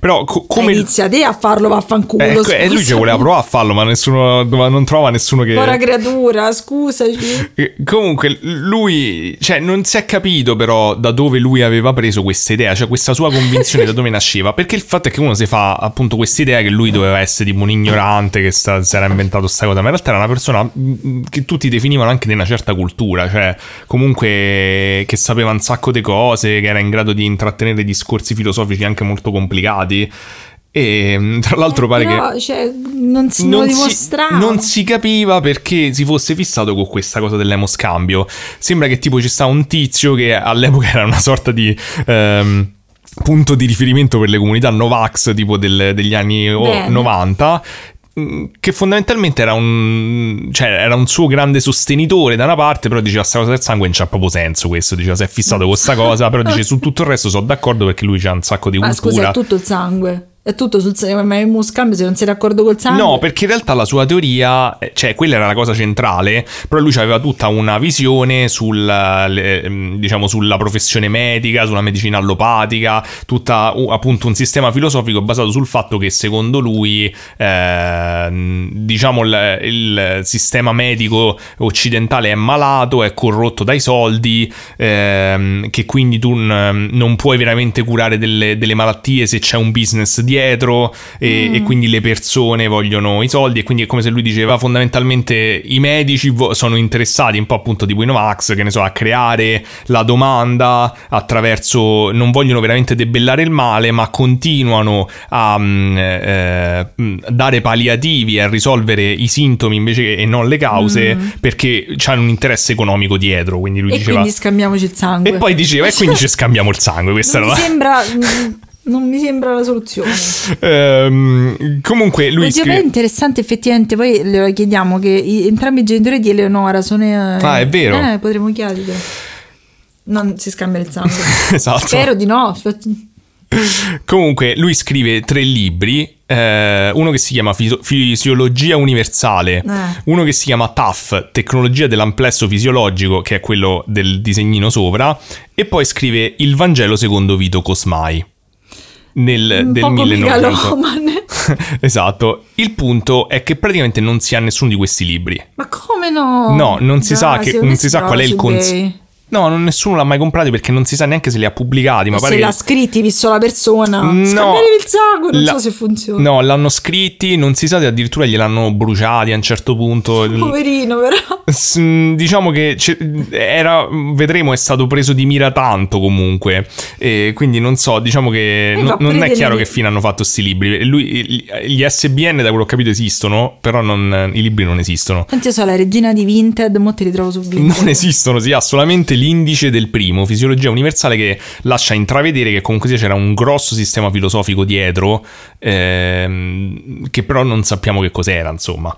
Però, co- come. Inizia te a farlo, vaffanculo. Ecco, e lui ci voleva provare a farlo, ma nessuno non trova nessuno che. Povera creatura, scusaci. Eh, Comunque, lui, cioè, non si è capito però da dove lui aveva preso questa idea, cioè questa sua convinzione da dove nasceva. Perché il fatto è che uno si fa appunto questa idea che lui doveva essere tipo un ignorante che sta- si era inventato sta cosa, ma in realtà era una persona mm, che tutti definivano anche di una certa cultura, cioè comunque che sapeva un sacco di cose, che era in grado di intrattenere discorsi filosofici anche molto complicati. E mm, tra l'altro pare che Però, cioè, non si non si, non si capiva perché si fosse fissato con questa cosa dell'emoscambio. Sembra che tipo ci sta un tizio che all'epoca era una sorta di... ehm, punto di riferimento per le comunità Novax tipo del- degli anni Bene. 90 mh, che fondamentalmente era un, cioè, era un suo grande sostenitore da una parte, però diceva sta cosa del sangue non c'ha proprio senso questo, diceva si è fissato con questa cosa, però dice su tutto il resto sono d'accordo perché lui c'ha un sacco di Ma cultura. scusa, è tutto il sangue. È tutto sul. Ma è scambio se non sei d'accordo col sangue. No, perché in realtà la sua teoria, eh, cioè quella era la cosa centrale, però lui aveva tutta una visione sul, ehm, diciamo, sulla professione medica, sulla medicina allopatica, tutta appunto un sistema filosofico basato sul fatto che secondo lui, ehm, diciamo, il, il sistema medico occidentale è malato, è corrotto dai soldi, ehm, che quindi tu non puoi veramente curare delle, delle malattie se c'è un business dietro e, e quindi le persone vogliono i soldi e quindi è come se lui diceva fondamentalmente i medici vo- sono interessati un po' appunto tipo i Novax che ne so a creare la domanda attraverso non vogliono veramente debellare il male ma continuano a mm, eh, mm, dare palliativi a risolvere i sintomi invece che e non le cause perché hanno un interesse economico dietro quindi lui e diceva quindi scambiamoci il sangue. e poi diceva e quindi ci scambiamo il sangue questa non era mi sembra. [LAUGHS] Non mi sembra la soluzione. [LAUGHS] Ehm, comunque lui però è scrive interessante effettivamente, poi le chiediamo che i- entrambi i genitori di Eleonora sono... eh, Ah, è vero? Eh, potremmo chiederglielo. Non si scambia il sangue. [LAUGHS] esatto Spero di no. Comunque, lui scrive tre libri. eh, uno che si chiama Fisi- Fisiologia Universale, Eh. uno che si chiama TAF, Tecnologia dell'amplesso fisiologico, che è quello del disegnino sopra, e poi scrive Il Vangelo secondo Vito Cosmai. Nel, Un del poco 1900. megalomane. [LAUGHS] esatto. Il punto è che praticamente non si ha nessuno di questi libri. Ma come no? No, non si sa Dai, che- non si sa qual è il su cons- eBay. No, non- nessuno l'ha mai comprato perché non si sa neanche se li ha pubblicati. Ma Se pare che- l'ha scritti, visto la persona. No. Scambiare il sangue, non La- so se funziona. No, l'hanno scritti, non si sa se addirittura gliel'hanno bruciati a un certo punto. Poverino, però. S- Diciamo che c'è- era, vedremo, è stato preso di mira tanto comunque. E quindi non so, diciamo che no- fa non è chiaro che fine hanno fatto sti libri. Lui- gli SBN, da quello che ho capito, esistono, però non- i libri non esistono. Tanto io so la regina di Vinted, mo te li trovo su Vinted. Non esistono, si ha solamente l'indice del primo, fisiologia universale, che lascia intravedere che comunque c'era un grosso sistema filosofico dietro, ehm, che però non sappiamo che cos'era, insomma.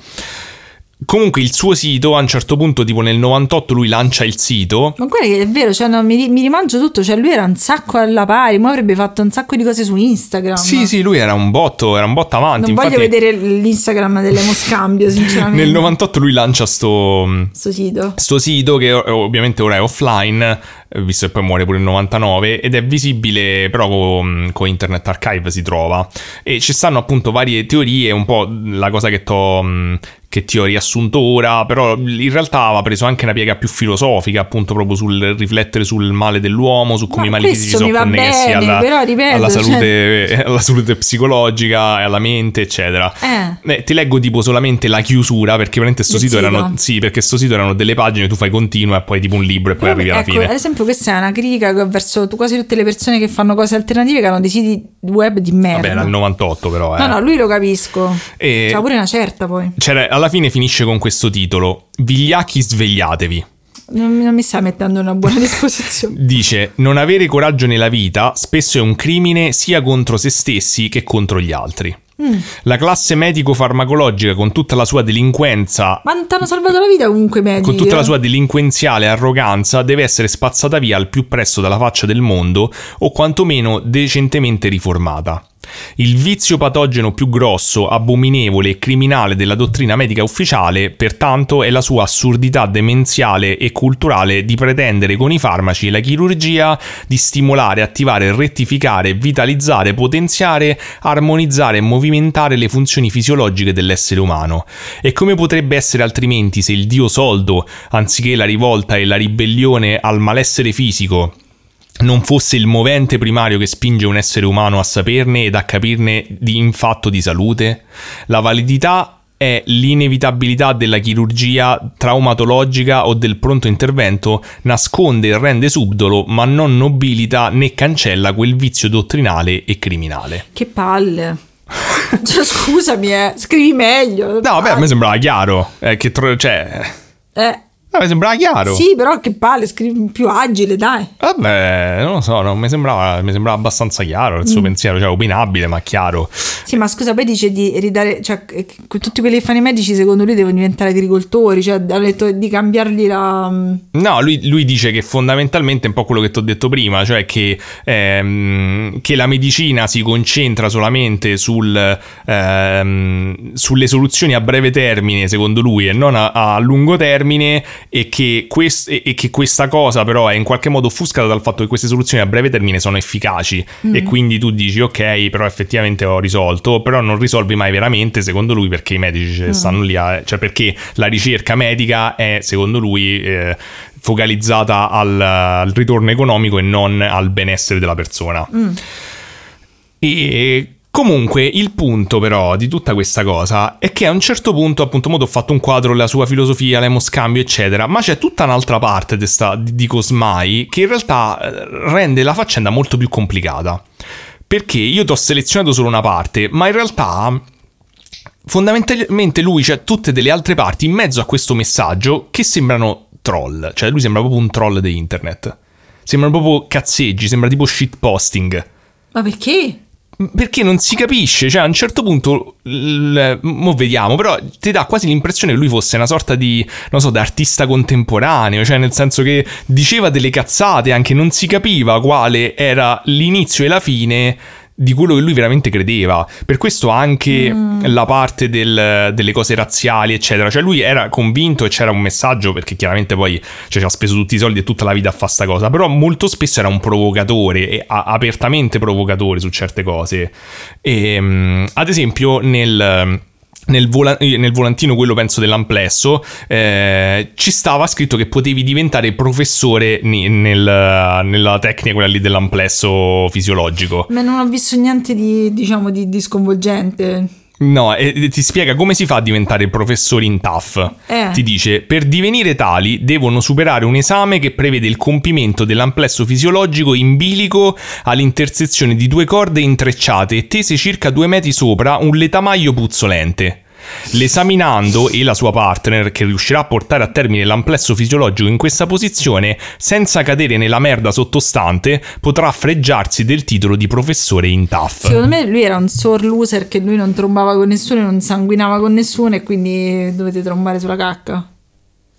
Comunque il suo sito, a un certo punto, tipo nel 98, lui lancia il sito. Ma guarda che è vero, cioè, no, mi, mi rimangio tutto, cioè lui era un sacco alla pari, ma avrebbe fatto un sacco di cose su Instagram. Sì, sì, lui era un botto, era un botto avanti. Non voglio Infatti, vedere l'Instagram dell'Emoscambio, [LAUGHS] sinceramente. nel 98 lui lancia sto, Sto sito. sto sito che ovviamente ora è offline, visto che poi muore pure il 99, ed è visibile però con, con Internet Archive si trova. E ci stanno appunto varie teorie, un po' la cosa che t'ho... mh, che ti ho riassunto ora, però in realtà aveva preso anche una piega più filosofica, appunto proprio sul riflettere sul male dell'uomo, su come Ma i mali fisici sono connessi bene, alla, però, ripeto, alla cioè- salute, [LAUGHS] alla salute psicologica, alla mente, eccetera. Eh. Eh, ti leggo tipo solamente la chiusura perché veramente sto sito, sito. erano sì perché sto sito erano delle pagine tu fai continua e poi tipo un libro e poi Però, arrivi alla ecco, fine ad esempio, questa è una critica verso quasi tutte le persone che fanno cose alternative che hanno dei siti web di merda. vabbè il 98 però eh. No, no, lui lo capisco. E- C'ha pure una certa poi. C'era- alla fine finisce con questo titolo Vigliacchi svegliatevi Non, non mi sta mettendo una buona [LAUGHS] disposizione. Dice, non avere coraggio nella vita spesso è un crimine sia contro se stessi che contro gli altri. Mm. La classe medico-farmacologica con tutta la sua delinquenza Ma ti hanno salvato la vita comunque medici. con tutta eh? la sua delinquenziale arroganza deve essere spazzata via al più presto dalla faccia del mondo o quantomeno decentemente riformata. Il vizio patogeno più grosso, abominevole e criminale della dottrina medica ufficiale, pertanto, è la sua assurdità demenziale e culturale di pretendere con i farmaci e la chirurgia di stimolare, attivare, rettificare, vitalizzare, potenziare, armonizzare e movimentare le funzioni fisiologiche dell'essere umano. E come potrebbe essere altrimenti se il dio soldo, anziché la rivolta e la ribellione al malessere fisico, non fosse il movente primario che spinge un essere umano a saperne ed a capirne di in fatto di salute? La validità è l'inevitabilità della chirurgia traumatologica o del pronto intervento nasconde e rende subdolo, ma non nobilita né cancella quel vizio dottrinale e criminale. Che palle. Cioè, scusami, eh, scrivi meglio. No, vabbè, a me sembrava chiaro. eh, che tro- cioè, Eh, Ah, mi sembrava chiaro. Sì, però che palle, scrivi più agile, dai. Vabbè, non lo so, non mi, sembrava, mi sembrava abbastanza chiaro il suo pensiero, cioè opinabile, ma chiaro. Sì, ma scusa, poi dice di ridare, cioè, che tutti quelli che fanno i medici secondo lui devono diventare agricoltori, cioè ha detto di cambiargli la... No, lui, lui dice che fondamentalmente è un po' quello che ti ho detto prima, cioè che, ehm, che la medicina si concentra solamente sul, ehm, sulle soluzioni a breve termine, secondo lui, e non a, a lungo termine e che, quest- e che, questa cosa però è in qualche modo offuscata dal fatto che queste soluzioni a breve termine sono efficaci mm. e quindi tu dici ok però effettivamente ho risolto però non risolvi mai veramente secondo lui perché i medici mm. stanno lì a, cioè perché la ricerca medica è secondo lui eh, focalizzata al, al, ritorno economico e non al benessere della persona mm. e Comunque, il punto però di tutta questa cosa è che a un certo punto, appunto, ho fatto un quadro, la sua filosofia, l'emoscambio, eccetera, ma c'è tutta un'altra parte di, sta, di Cosmai che in realtà eh, rende la faccenda molto più complicata. Perché io ti ho selezionato solo una parte, ma in realtà fondamentalmente lui c'è tutte delle altre parti in mezzo a questo messaggio che sembrano troll, cioè lui sembra proprio un troll di internet. Sembra proprio cazzeggi, sembra tipo shitposting. Ma perché? Perché non si capisce, cioè a un certo punto, l- mo vediamo, però ti dà quasi l'impressione che lui fosse una sorta di, non so, d'artista contemporaneo, cioè nel senso che diceva delle cazzate, anche non si capiva quale era l'inizio e la fine di quello che lui veramente credeva. Per questo anche mm. la parte del, delle cose razziali, eccetera. Cioè, lui era convinto e c'era un messaggio, perché chiaramente poi cioè, ci ha speso tutti i soldi e tutta la vita a fare sta cosa. Però molto spesso era un provocatore, e a, apertamente provocatore su certe cose. E, um, ad esempio, nel nel, vola- nel, volantino, quello penso dell'amplesso, eh, ci stava scritto che potevi diventare professore ni- nel, nella tecnica quella lì dell'amplesso fisiologico. Ma non ho visto niente di, diciamo, di, di sconvolgente. No, e ti spiega come si fa a diventare professori in TAF. Eh. Ti dice, per divenire tali devono superare un esame che prevede il compimento dell'amplesso fisiologico in bilico all'intersezione di due corde intrecciate e tese circa due metri sopra un letamaio puzzolente. L'esaminando e la sua partner, che riuscirà a portare a termine l'amplesso fisiologico in questa posizione, senza cadere nella merda sottostante, potrà freggiarsi del titolo di professore in TAF. Secondo me lui era un sore loser che lui non trombava con nessuno, non sanguinava con nessuno e quindi dovete trombare sulla cacca.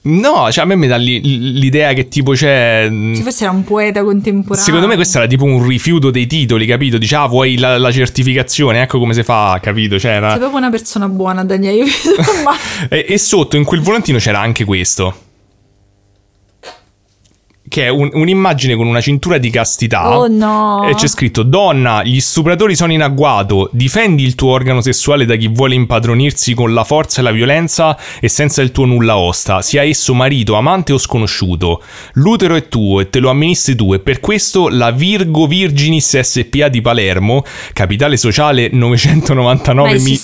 No, cioè a me mi dà l'idea che tipo c'è. Mm, Se fosse un poeta contemporaneo. Secondo me questo era tipo un rifiuto dei titoli, capito? Dice, ah, vuoi la, la certificazione? Ecco come si fa, capito? Cioè, era... Sei proprio una persona buona, Daniele. [LAUGHS] e, e sotto in quel volantino c'era anche questo che è un, un'immagine con una cintura di castità. Oh no! E c'è scritto: Donna, gli stupratori sono in agguato. Difendi il tuo organo sessuale da chi vuole impadronirsi con la forza e la violenza e senza il tuo nulla osta, sia esso marito, amante o sconosciuto. L'utero è tuo e te lo amministri tu. E per questo la Virgo Virginis SPA di Palermo, capitale sociale 999 mi-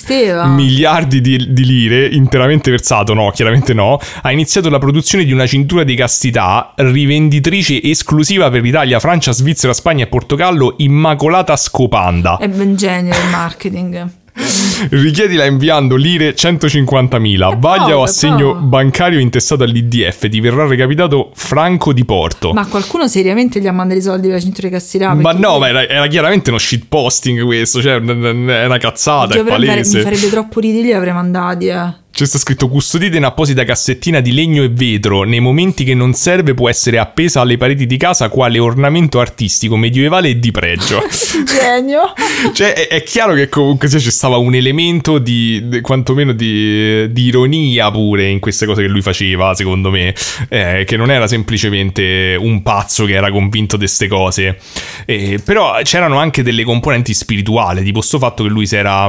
miliardi di, di lire, interamente versato, no, chiaramente no, ha iniziato la produzione di una cintura di castità rivendicata venditrice esclusiva per Italia, Francia, Svizzera, Spagna e Portogallo, Immacolata Scopanda. È ben genio il marketing. Richiedila inviando lire 150.000. Vaglia o assegno bancario intestato all'IDF. Ti verrà recapitato Franco di Porto. Ma qualcuno seriamente gli ha mandato i soldi per la cintura di Castirà? Ma no, ma era, era, chiaramente uno shitposting questo. Cioè, è una cazzata. Oddio, è palese. Mi farebbe troppo ridere, li avrei mandati, eh. C'è sta scritto custodite in apposita cassettina di legno e vetro. Nei momenti che non serve può essere appesa alle pareti di casa quale ornamento artistico medievale e di pregio. [LAUGHS] Genio. [LAUGHS] cioè è, è, chiaro che comunque ci stava un elemento di, di quantomeno di, di, ironia pure in queste cose che lui faceva, secondo me. Eh, che non era semplicemente un pazzo che era convinto di queste cose. Eh, però c'erano anche delle componenti spirituali, tipo sto fatto che lui si era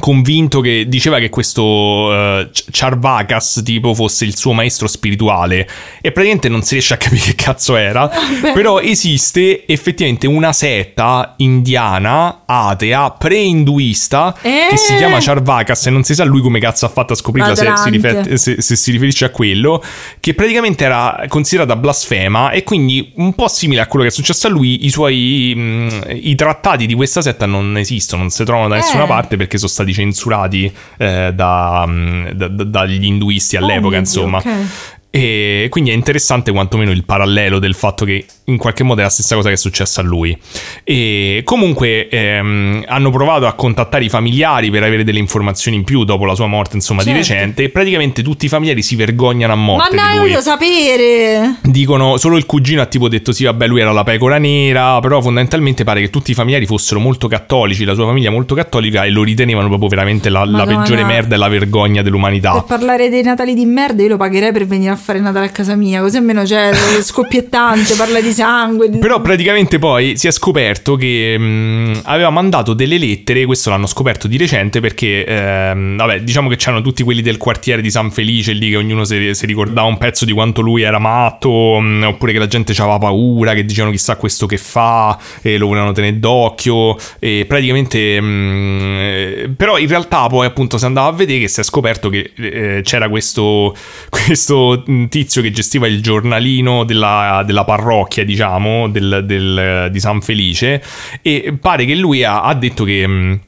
convinto che diceva che questo uh, Charvakas tipo fosse il suo maestro spirituale e praticamente non si riesce a capire che cazzo era [LAUGHS] Beh. però esiste effettivamente una setta indiana atea pre-induista eh. che si chiama Charvakas e non si sa lui come cazzo ha fatto a scoprirla se si, rifer- se, se si, riferisce a quello che praticamente era considerata blasfema e quindi un po' simile a quello che è successo a lui i suoi mh, mm, i trattati di questa setta non esistono non si trovano da nessuna eh. parte perché sono stati censurati eh, da, da, dagli induisti all'ebbia, oh, insomma. Okay. E quindi è interessante quantomeno il parallelo del fatto che in qualche modo è la stessa cosa che è successa a lui. E comunque ehm, hanno provato a contattare i familiari per avere delle informazioni in più dopo la sua morte, insomma, Certo. di recente. E praticamente tutti i familiari si vergognano a Ma morte io lui. voglio sapere. Dicono solo il cugino ha tipo detto sì, vabbè, lui era la pecora nera, però fondamentalmente pare che tutti i familiari fossero molto cattolici, la sua famiglia molto cattolica e lo ritenevano proprio veramente la, la peggiore merda e la vergogna dell'umanità. Per parlare dei Natali di merda, io lo pagherei per venire a fare Natale a casa mia, così almeno c'è scoppiettante, parla di sangue. di- Però praticamente poi si è scoperto che mh, aveva mandato delle lettere, questo l'hanno scoperto di recente perché, ehm, vabbè, diciamo che c'erano tutti quelli del quartiere di San Felice lì che ognuno si, si ricordava un pezzo di quanto lui era matto, mh, oppure che la gente aveva paura, che dicevano chissà questo che fa, e lo volevano tenere d'occhio, e praticamente... mh, eh, però in realtà poi appunto si andava a vedere che si è scoperto che eh, c'era questo, [LAUGHS] questo mh, tizio che gestiva il giornalino della, della parrocchia, diciamo, del- del- di San Felice, e pare che lui ha, ha detto che... mh,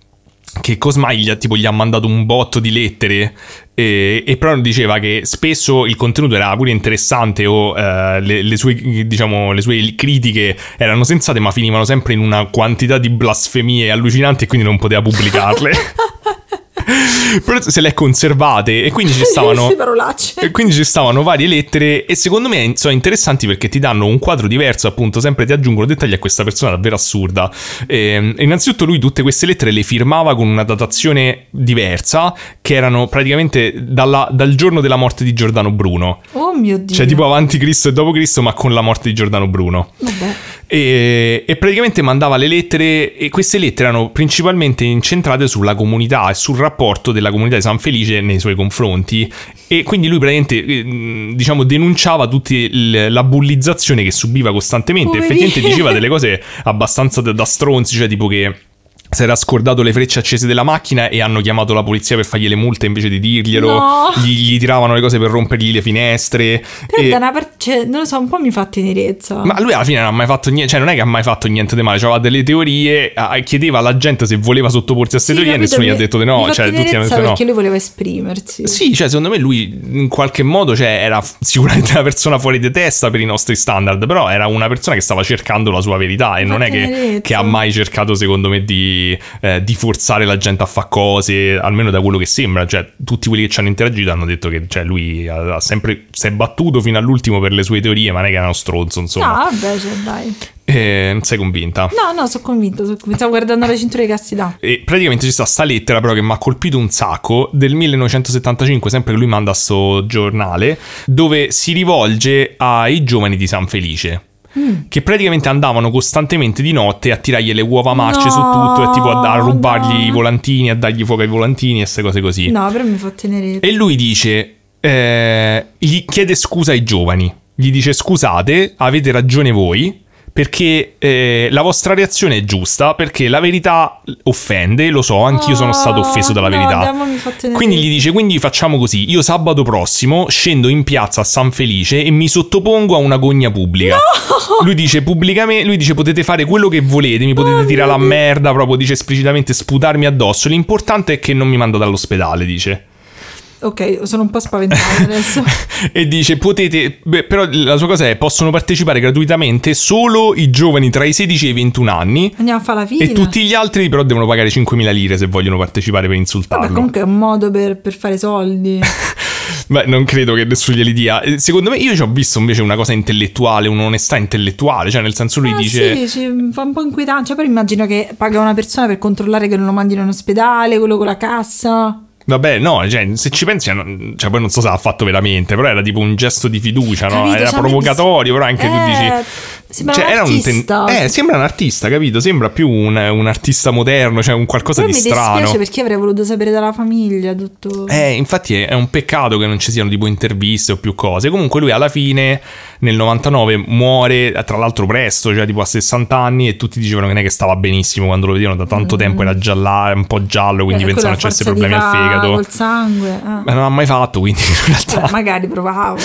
che Cosmai gli ha, tipo, gli ha mandato un botto di lettere e, e però diceva che spesso il contenuto era pure interessante o eh, le, le sue, diciamo, le sue critiche erano sensate ma finivano sempre in una quantità di blasfemie allucinanti e quindi non poteva pubblicarle. [LAUGHS] però se le è conservate e quindi ci [LAUGHS] stavano... E quindi ci stavano varie lettere e secondo me sono interessanti perché ti danno un quadro diverso, appunto, sempre ti aggiungono dettagli a questa persona davvero assurda. E, innanzitutto lui tutte queste lettere le firmava con una datazione diversa, che erano praticamente dalla- dal giorno della morte di Giordano Bruno. Oh mio Dio. Cioè tipo avanti Cristo e dopo Cristo, ma con la morte di Giordano Bruno. Vabbè. E, e praticamente mandava le lettere e queste lettere erano principalmente incentrate sulla comunità e sul rapporto della comunità di San Felice nei suoi confronti e quindi lui praticamente eh, diciamo denunciava tutta la bullizzazione che subiva costantemente Poverino. effettivamente diceva [LAUGHS] delle cose abbastanza da, da stronzi cioè tipo che si era scordato le frecce accese della macchina e hanno chiamato la polizia per fargli le multe invece di dirglielo. No. Gli, gli tiravano le cose per rompergli le finestre. Però e- da una parte, cioè, non lo so, un po' mi fa tenerezza. ma lui alla fine non ha mai fatto niente, cioè non è che ha mai fatto niente di male, aveva delle teorie, chiedeva alla gente se voleva sottoporsi a queste Sì, teorie e nessuno gli ha mi- detto di mi no, fa cioè tutti hanno detto no. perché lui voleva esprimersi. Sì, cioè secondo me lui in qualche modo cioè, era sicuramente una persona fuori di testa per i nostri standard, però era una persona che stava cercando la sua verità e non è che, che ha mai cercato secondo me di, eh, di forzare la gente a fare cose, almeno da quello che sembra, cioè tutti quelli che ci hanno interagito hanno detto che cioè, lui ha, sempre, si è battuto fino all'ultimo per le sue teorie, ma non è che era uno stronzo No, insomma. vabbè, cioè, dai. Eh, non sei convinta? No, no, sono convinta, sono convinta. Stavo guardando la cintura di castità. E praticamente ci sta sta lettera però che mi ha colpito un sacco del 1975, sempre che lui manda sto giornale, dove si rivolge ai giovani di San Felice. Che praticamente andavano costantemente di notte a tirargli le uova marce No, su tutto e tipo a, a rubargli no. i volantini, a dargli fuoco ai volantini e queste cose così. No, però mi fa tenerezza. E lui dice, eh, gli chiede scusa ai giovani. Gli dice scusate, avete ragione voi, perché eh, la vostra reazione è giusta, perché la verità offende, lo so, anch'io sono stato offeso dalla no, verità. Quindi gli dice, quindi facciamo così, io sabato prossimo scendo in piazza a San Felice e mi sottopongo a una gogna pubblica. Lui dice pubblicamente, lui dice potete fare quello che volete, mi potete tirare la merda, proprio dice esplicitamente sputarmi addosso, l'importante è che non mi mandate all'ospedale, dice. Ok, sono un po' spaventata [LAUGHS] adesso. e dice potete beh, però la sua cosa è possono partecipare gratuitamente solo i giovani tra i 16 e i 21 anni Andiamo a fare la fila. e tutti gli altri però devono pagare 5.000 lire se vogliono partecipare per insultarlo Vabbè, comunque è un modo per, per fare soldi. [LAUGHS] Beh, non credo che nessuno glieli dia secondo me io ci ho visto invece una cosa intellettuale un'onestà intellettuale cioè nel senso lui Ah, dice Sì, sì, fa un po' inquietante. Cioè, però immagino che paga una persona per controllare che non lo mandino in ospedale, quello con la cassa. Vabbè, no, cioè, se ci pensi, cioè, poi non so se l'ha fatto veramente, però era tipo un gesto di fiducia, no? Capito? Era Cioè, provocatorio, però anche tu Eh, dici. Sembra cioè, un artista. eh, sembra un artista, capito? Sembra più un, un artista moderno, cioè un qualcosa Però di mi strano. dispiace perché avrei voluto sapere dalla famiglia tutto. Eh, infatti è, è un peccato che non ci siano tipo interviste o più cose. Comunque lui alla fine nel 99 muore, tra l'altro presto, cioè tipo a 60 anni e tutti dicevano che non è che stava benissimo quando lo vedevano da tanto tempo era già là, un po' giallo, quindi Mm. Eh, pensavano quello a c'avesse forza di problemi al fegato. Col sangue. eh. Ma non ha mai fatto, quindi [LAUGHS] in realtà Beh, magari provavo.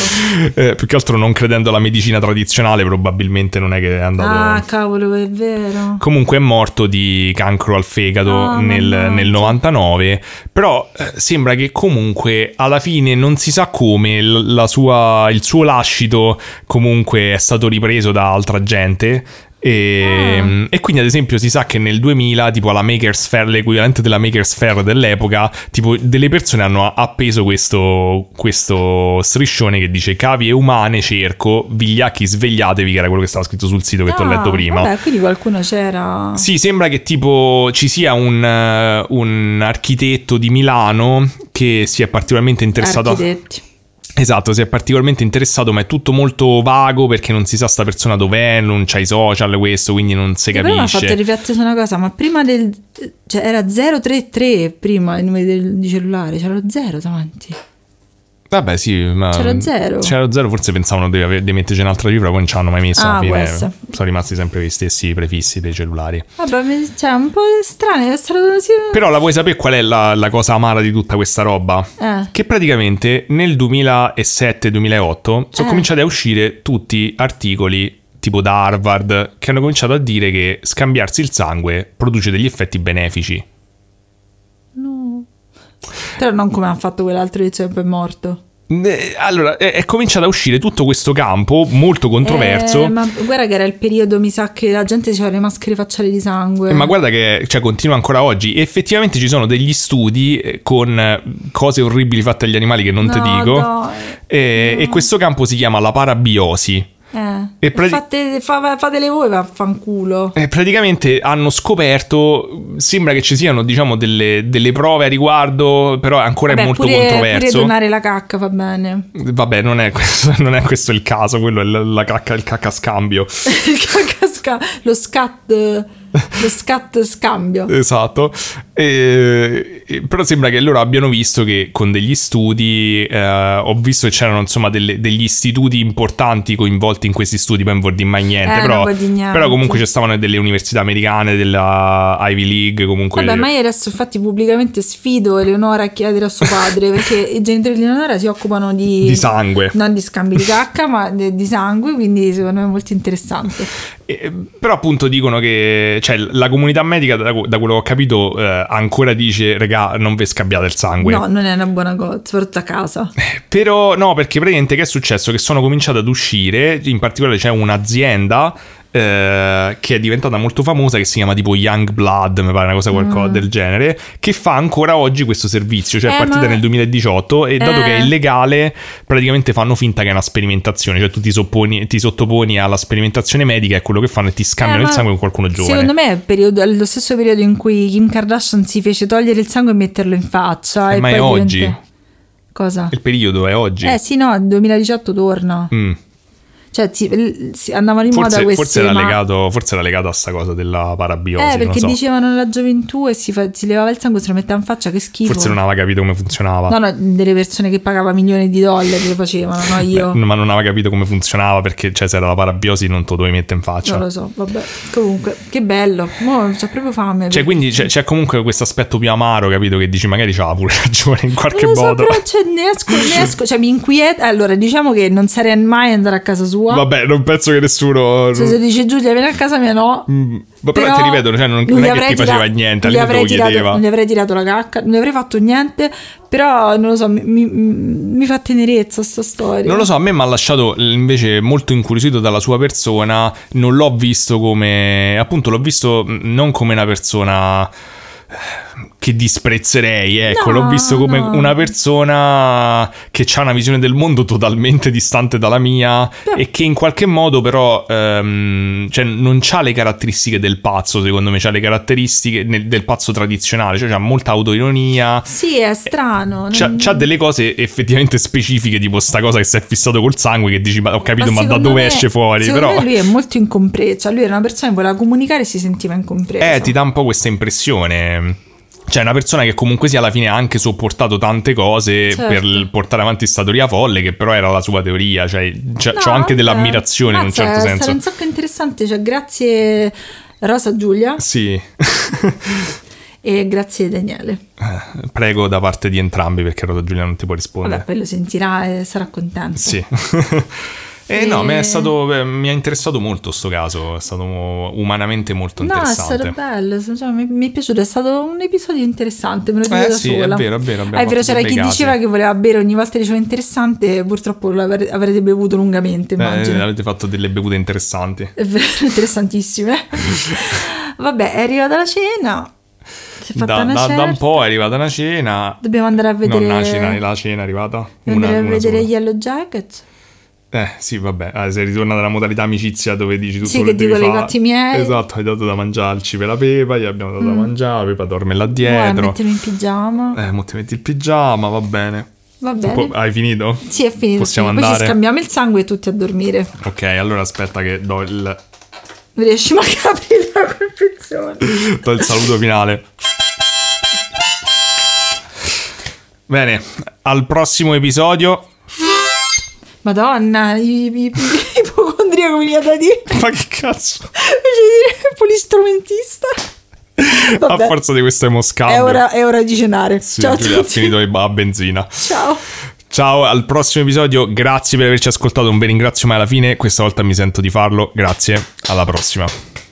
eh, più che altro non credendo alla medicina tradizionale probabilmente probabilmente non è che è andato... Ah, cavolo, è vero. Comunque è morto di cancro al fegato Ah, nel, nel 99, però eh, sembra che comunque alla fine non si sa come sua- il suo lascito comunque è stato ripreso da altra gente. E, Ah. e quindi ad esempio si sa che nel 2000 tipo alla Maker's Fair l'equivalente della Maker's Fair dell'epoca tipo delle persone hanno appeso questo, questo striscione che dice cavie umane cerco vigliacchi svegliatevi che era quello che stava scritto sul sito che ti ho Ah, letto prima Vabbè, quindi qualcuno c'era. sì, sembra che tipo ci sia un, un architetto di Milano che si è particolarmente interessato. a- Architetti. Esatto, si è particolarmente interessato, ma è tutto molto vago perché non si sa sta persona dov'è, non c'ha i social, questo, quindi non si Però mi ha capisce. fatto riflettere su una cosa, ma prima del... cioè era 033 prima il numero del, di cellulare, c'era lo 0 davanti. Vabbè, sì, ma. C'era zero. C'era zero, forse pensavano di, di metterci un'altra cifra, poi non ci hanno mai messo. Ah, alla fine sono rimasti sempre gli stessi prefissi dei cellulari. Vabbè, cioè un po' strano, è stato così... Però la vuoi sapere qual è la, la cosa amara di tutta questa roba? Eh. Che praticamente nel 2007-2008 sono Eh. cominciati a uscire tutti articoli tipo da Harvard che hanno cominciato a dire che scambiarsi il sangue produce degli effetti benefici. Però non come ha fatto quell'altro che è morto. Eh, Allora, è, è cominciato a uscire tutto questo campo molto controverso. Eh, ma guarda che era il periodo, mi sa che la gente faceva le maschere facciali di sangue. Eh, Ma guarda che cioè, continua ancora oggi. Effettivamente ci sono degli studi eh, con eh, cose orribili fatte agli animali che non No, dico. dai. E, e questo campo si chiama la parabiosi. Eh. E prati- Fate, fa- fatele voi, vaffanculo. Eh, praticamente hanno scoperto, sembra che ci siano diciamo delle, delle prove a riguardo, però ancora Vabbè, è molto pure, pure controverso. donare la cacca va bene. Vabbè, non è, [LAUGHS] questo, non è questo il caso, quello è la, la cacca, il cacca scambio. [LAUGHS] Il cacca sca- lo scat [LAUGHS] lo scat scambio. Esatto, E- e- però sembra che loro abbiano visto che con degli studi, eh, ho visto che c'erano insomma delle- degli istituti importanti coinvolti in questi studi, poi non vuol dire mai niente, Eh, però, però comunque ci stavano delle università americane, della Ivy League, comunque... Vabbè, ma io adesso infatti pubblicamente sfido Eleonora a chiedere a suo padre perché [LAUGHS] i genitori di Eleonora si occupano di, Di sangue. non di scambi di cacca, ma di sangue, quindi secondo me è molto interessante. Eh, però appunto dicono che cioè, la comunità medica, da, da quello che ho capito, eh, ancora dice, regà, non vi scambiate il sangue. No, non è una buona cosa, soprattutto a casa. [LAUGHS] Però no, perché praticamente che è successo? Che sono cominciate ad uscire, in particolare c'è un'azienda eh, che è diventata molto famosa che si chiama tipo Young Blood, mi pare una cosa qualcosa del genere, che fa ancora oggi questo servizio, cioè è Mm. Eh, partita ma- nel 2018 e dato Eh. che è illegale praticamente fanno finta che è una sperimentazione, cioè tu ti, sopponi- ti sottoponi alla sperimentazione medica e quello che fanno è ti scambiano Eh, il sangue con qualcuno giovane. Secondo me è periodo- lo stesso periodo in cui Kim Kardashian si fece togliere il sangue e metterlo in faccia. Eh, e ma è oggi. diventa- Cosa? Il periodo è oggi. Eh sì, no, il 2018 torna. Mm. Cioè, si, si- andavano in moda Forse, questi... forse, era ma- legato, forse era legato a sta cosa della parabiosi. Eh, non perché so. dicevano nella gioventù e si, fa- si levava il sangue e se lo metteva in faccia, che schifo. Forse non aveva capito come funzionava. No, no, delle persone che pagava milioni di dollari lo facevano, no io. Beh, ma non aveva capito come funzionava perché cioè, se era la parabiosi non te lo dovevi mettere in faccia. Non lo so, vabbè. Comunque, che bello. Mo c'ho proprio fame. Cioè, quindi c'è, c'è comunque questo aspetto più amaro, capito? Che dici magari c'ha pure ragione [LAUGHS] in qualche lo so, modo. però cioè, ne esco, ne esco, cioè mi inquieta. Allora, diciamo che non sarei mai andare a casa sua. Vabbè, non penso che nessuno. Se, se dice Giulia, vieni a casa mia, no. Mm, Ma però, ti ripeto, cioè, non, non è che ti faceva tira- niente, non gli tirato-. Non gli avrei tirato la cacca, non gli avrei fatto niente. Però non lo so, mi, mi- mi fa tenerezza sta storia. Non lo so, a me mi ha lasciato invece molto incuriosito dalla sua persona. Non l'ho visto come. Appunto, l'ho visto mm, non come una persona eh, che disprezzerei, ecco, No, l'ho visto come no. una persona che ha una visione del mondo totalmente distante dalla mia Beh. e che in qualche modo però ehm, cioè, non ha le caratteristiche del pazzo, secondo me, ha le caratteristiche nel- del pazzo tradizionale, cioè ha molta autoironia. Sì, è strano. C'ha, non- c'ha delle cose effettivamente specifiche, tipo sta cosa che si è fissato col sangue, che dici, ma ho capito, ma, da secondo dove me- esce fuori? Però, lui è molto incompreso. Cioè, lui era una persona che voleva comunicare e si sentiva incompreso. eh, ti dà un po' questa impressione. Cioè, una persona che comunque sia alla fine ha anche sopportato tante cose Certo. per portare avanti sta teoria folle, che però era la sua teoria. Cioè, c'ho, No, c'ho anche dell'ammirazione in un certo È senso. stato un sacco interessante. Cioè, grazie Rosa Giulia Sì, e grazie Daniele. Eh, prego da parte di entrambi perché Rosa Giulia non ti può rispondere. Vabbè, poi lo sentirà e sarà contento. Sì. [LAUGHS] Eh no, mi, è stato, eh, mi ha interessato molto sto caso, è stato umanamente molto No, è interessante. stato bello, cioè, mi, mi è piaciuto, è stato un episodio interessante, me lo dico Eh da sì, è sola. vero, è vero, Ah, è vero, c'era chi bei diceva che voleva bere ogni volta che diceva interessante, purtroppo lo avre- avrete bevuto lungamente, Eh, immagino. avete fatto delle bevute interessanti. È vero, [LAUGHS] interessantissime. Vabbè, è arrivata la cena. È Da, da- da un po' è arrivata una cena. Dobbiamo andare a vedere. Non una cena, la cena è arrivata. Dobbiamo Una, andare a vedere. Yellow Jacket. Eh sì, vabbè, ah, sei ritorna dalla modalità amicizia dove dici tutto Sì, quello che dico fare. fatti miei. Esatto, hai dato da mangiarci per la Pepa, gli abbiamo dato da Mm. mangiare, la Pepa dorme là dietro. mettiamo in pigiama. Eh, mo ti metti il pigiama, va bene. Va bene. Po- hai finito? Sì, è finito. Possiamo sì. Poi ci andare? scambiamo il sangue e tutti a dormire. Ok, allora aspetta che do il, Non riesci mai a capire la confezione. [LAUGHS] do il saluto finale. Bene, al prossimo episodio. Madonna, i, i, i [LAUGHS] ipocondriaco viene da dire. [LAUGHS] Ma che cazzo? Invece di dire polistrumentista. [LAUGHS] A Vabbè, forza di questo emoscambio. è ora, è ora di cenare. Sì, Ciao a Giulia ha tutti. finito di a benzina. Ciao. Ciao, al prossimo episodio. Grazie per averci ascoltato. Non vi ringrazio mai alla fine. Questa volta mi sento di farlo. Grazie. Alla prossima.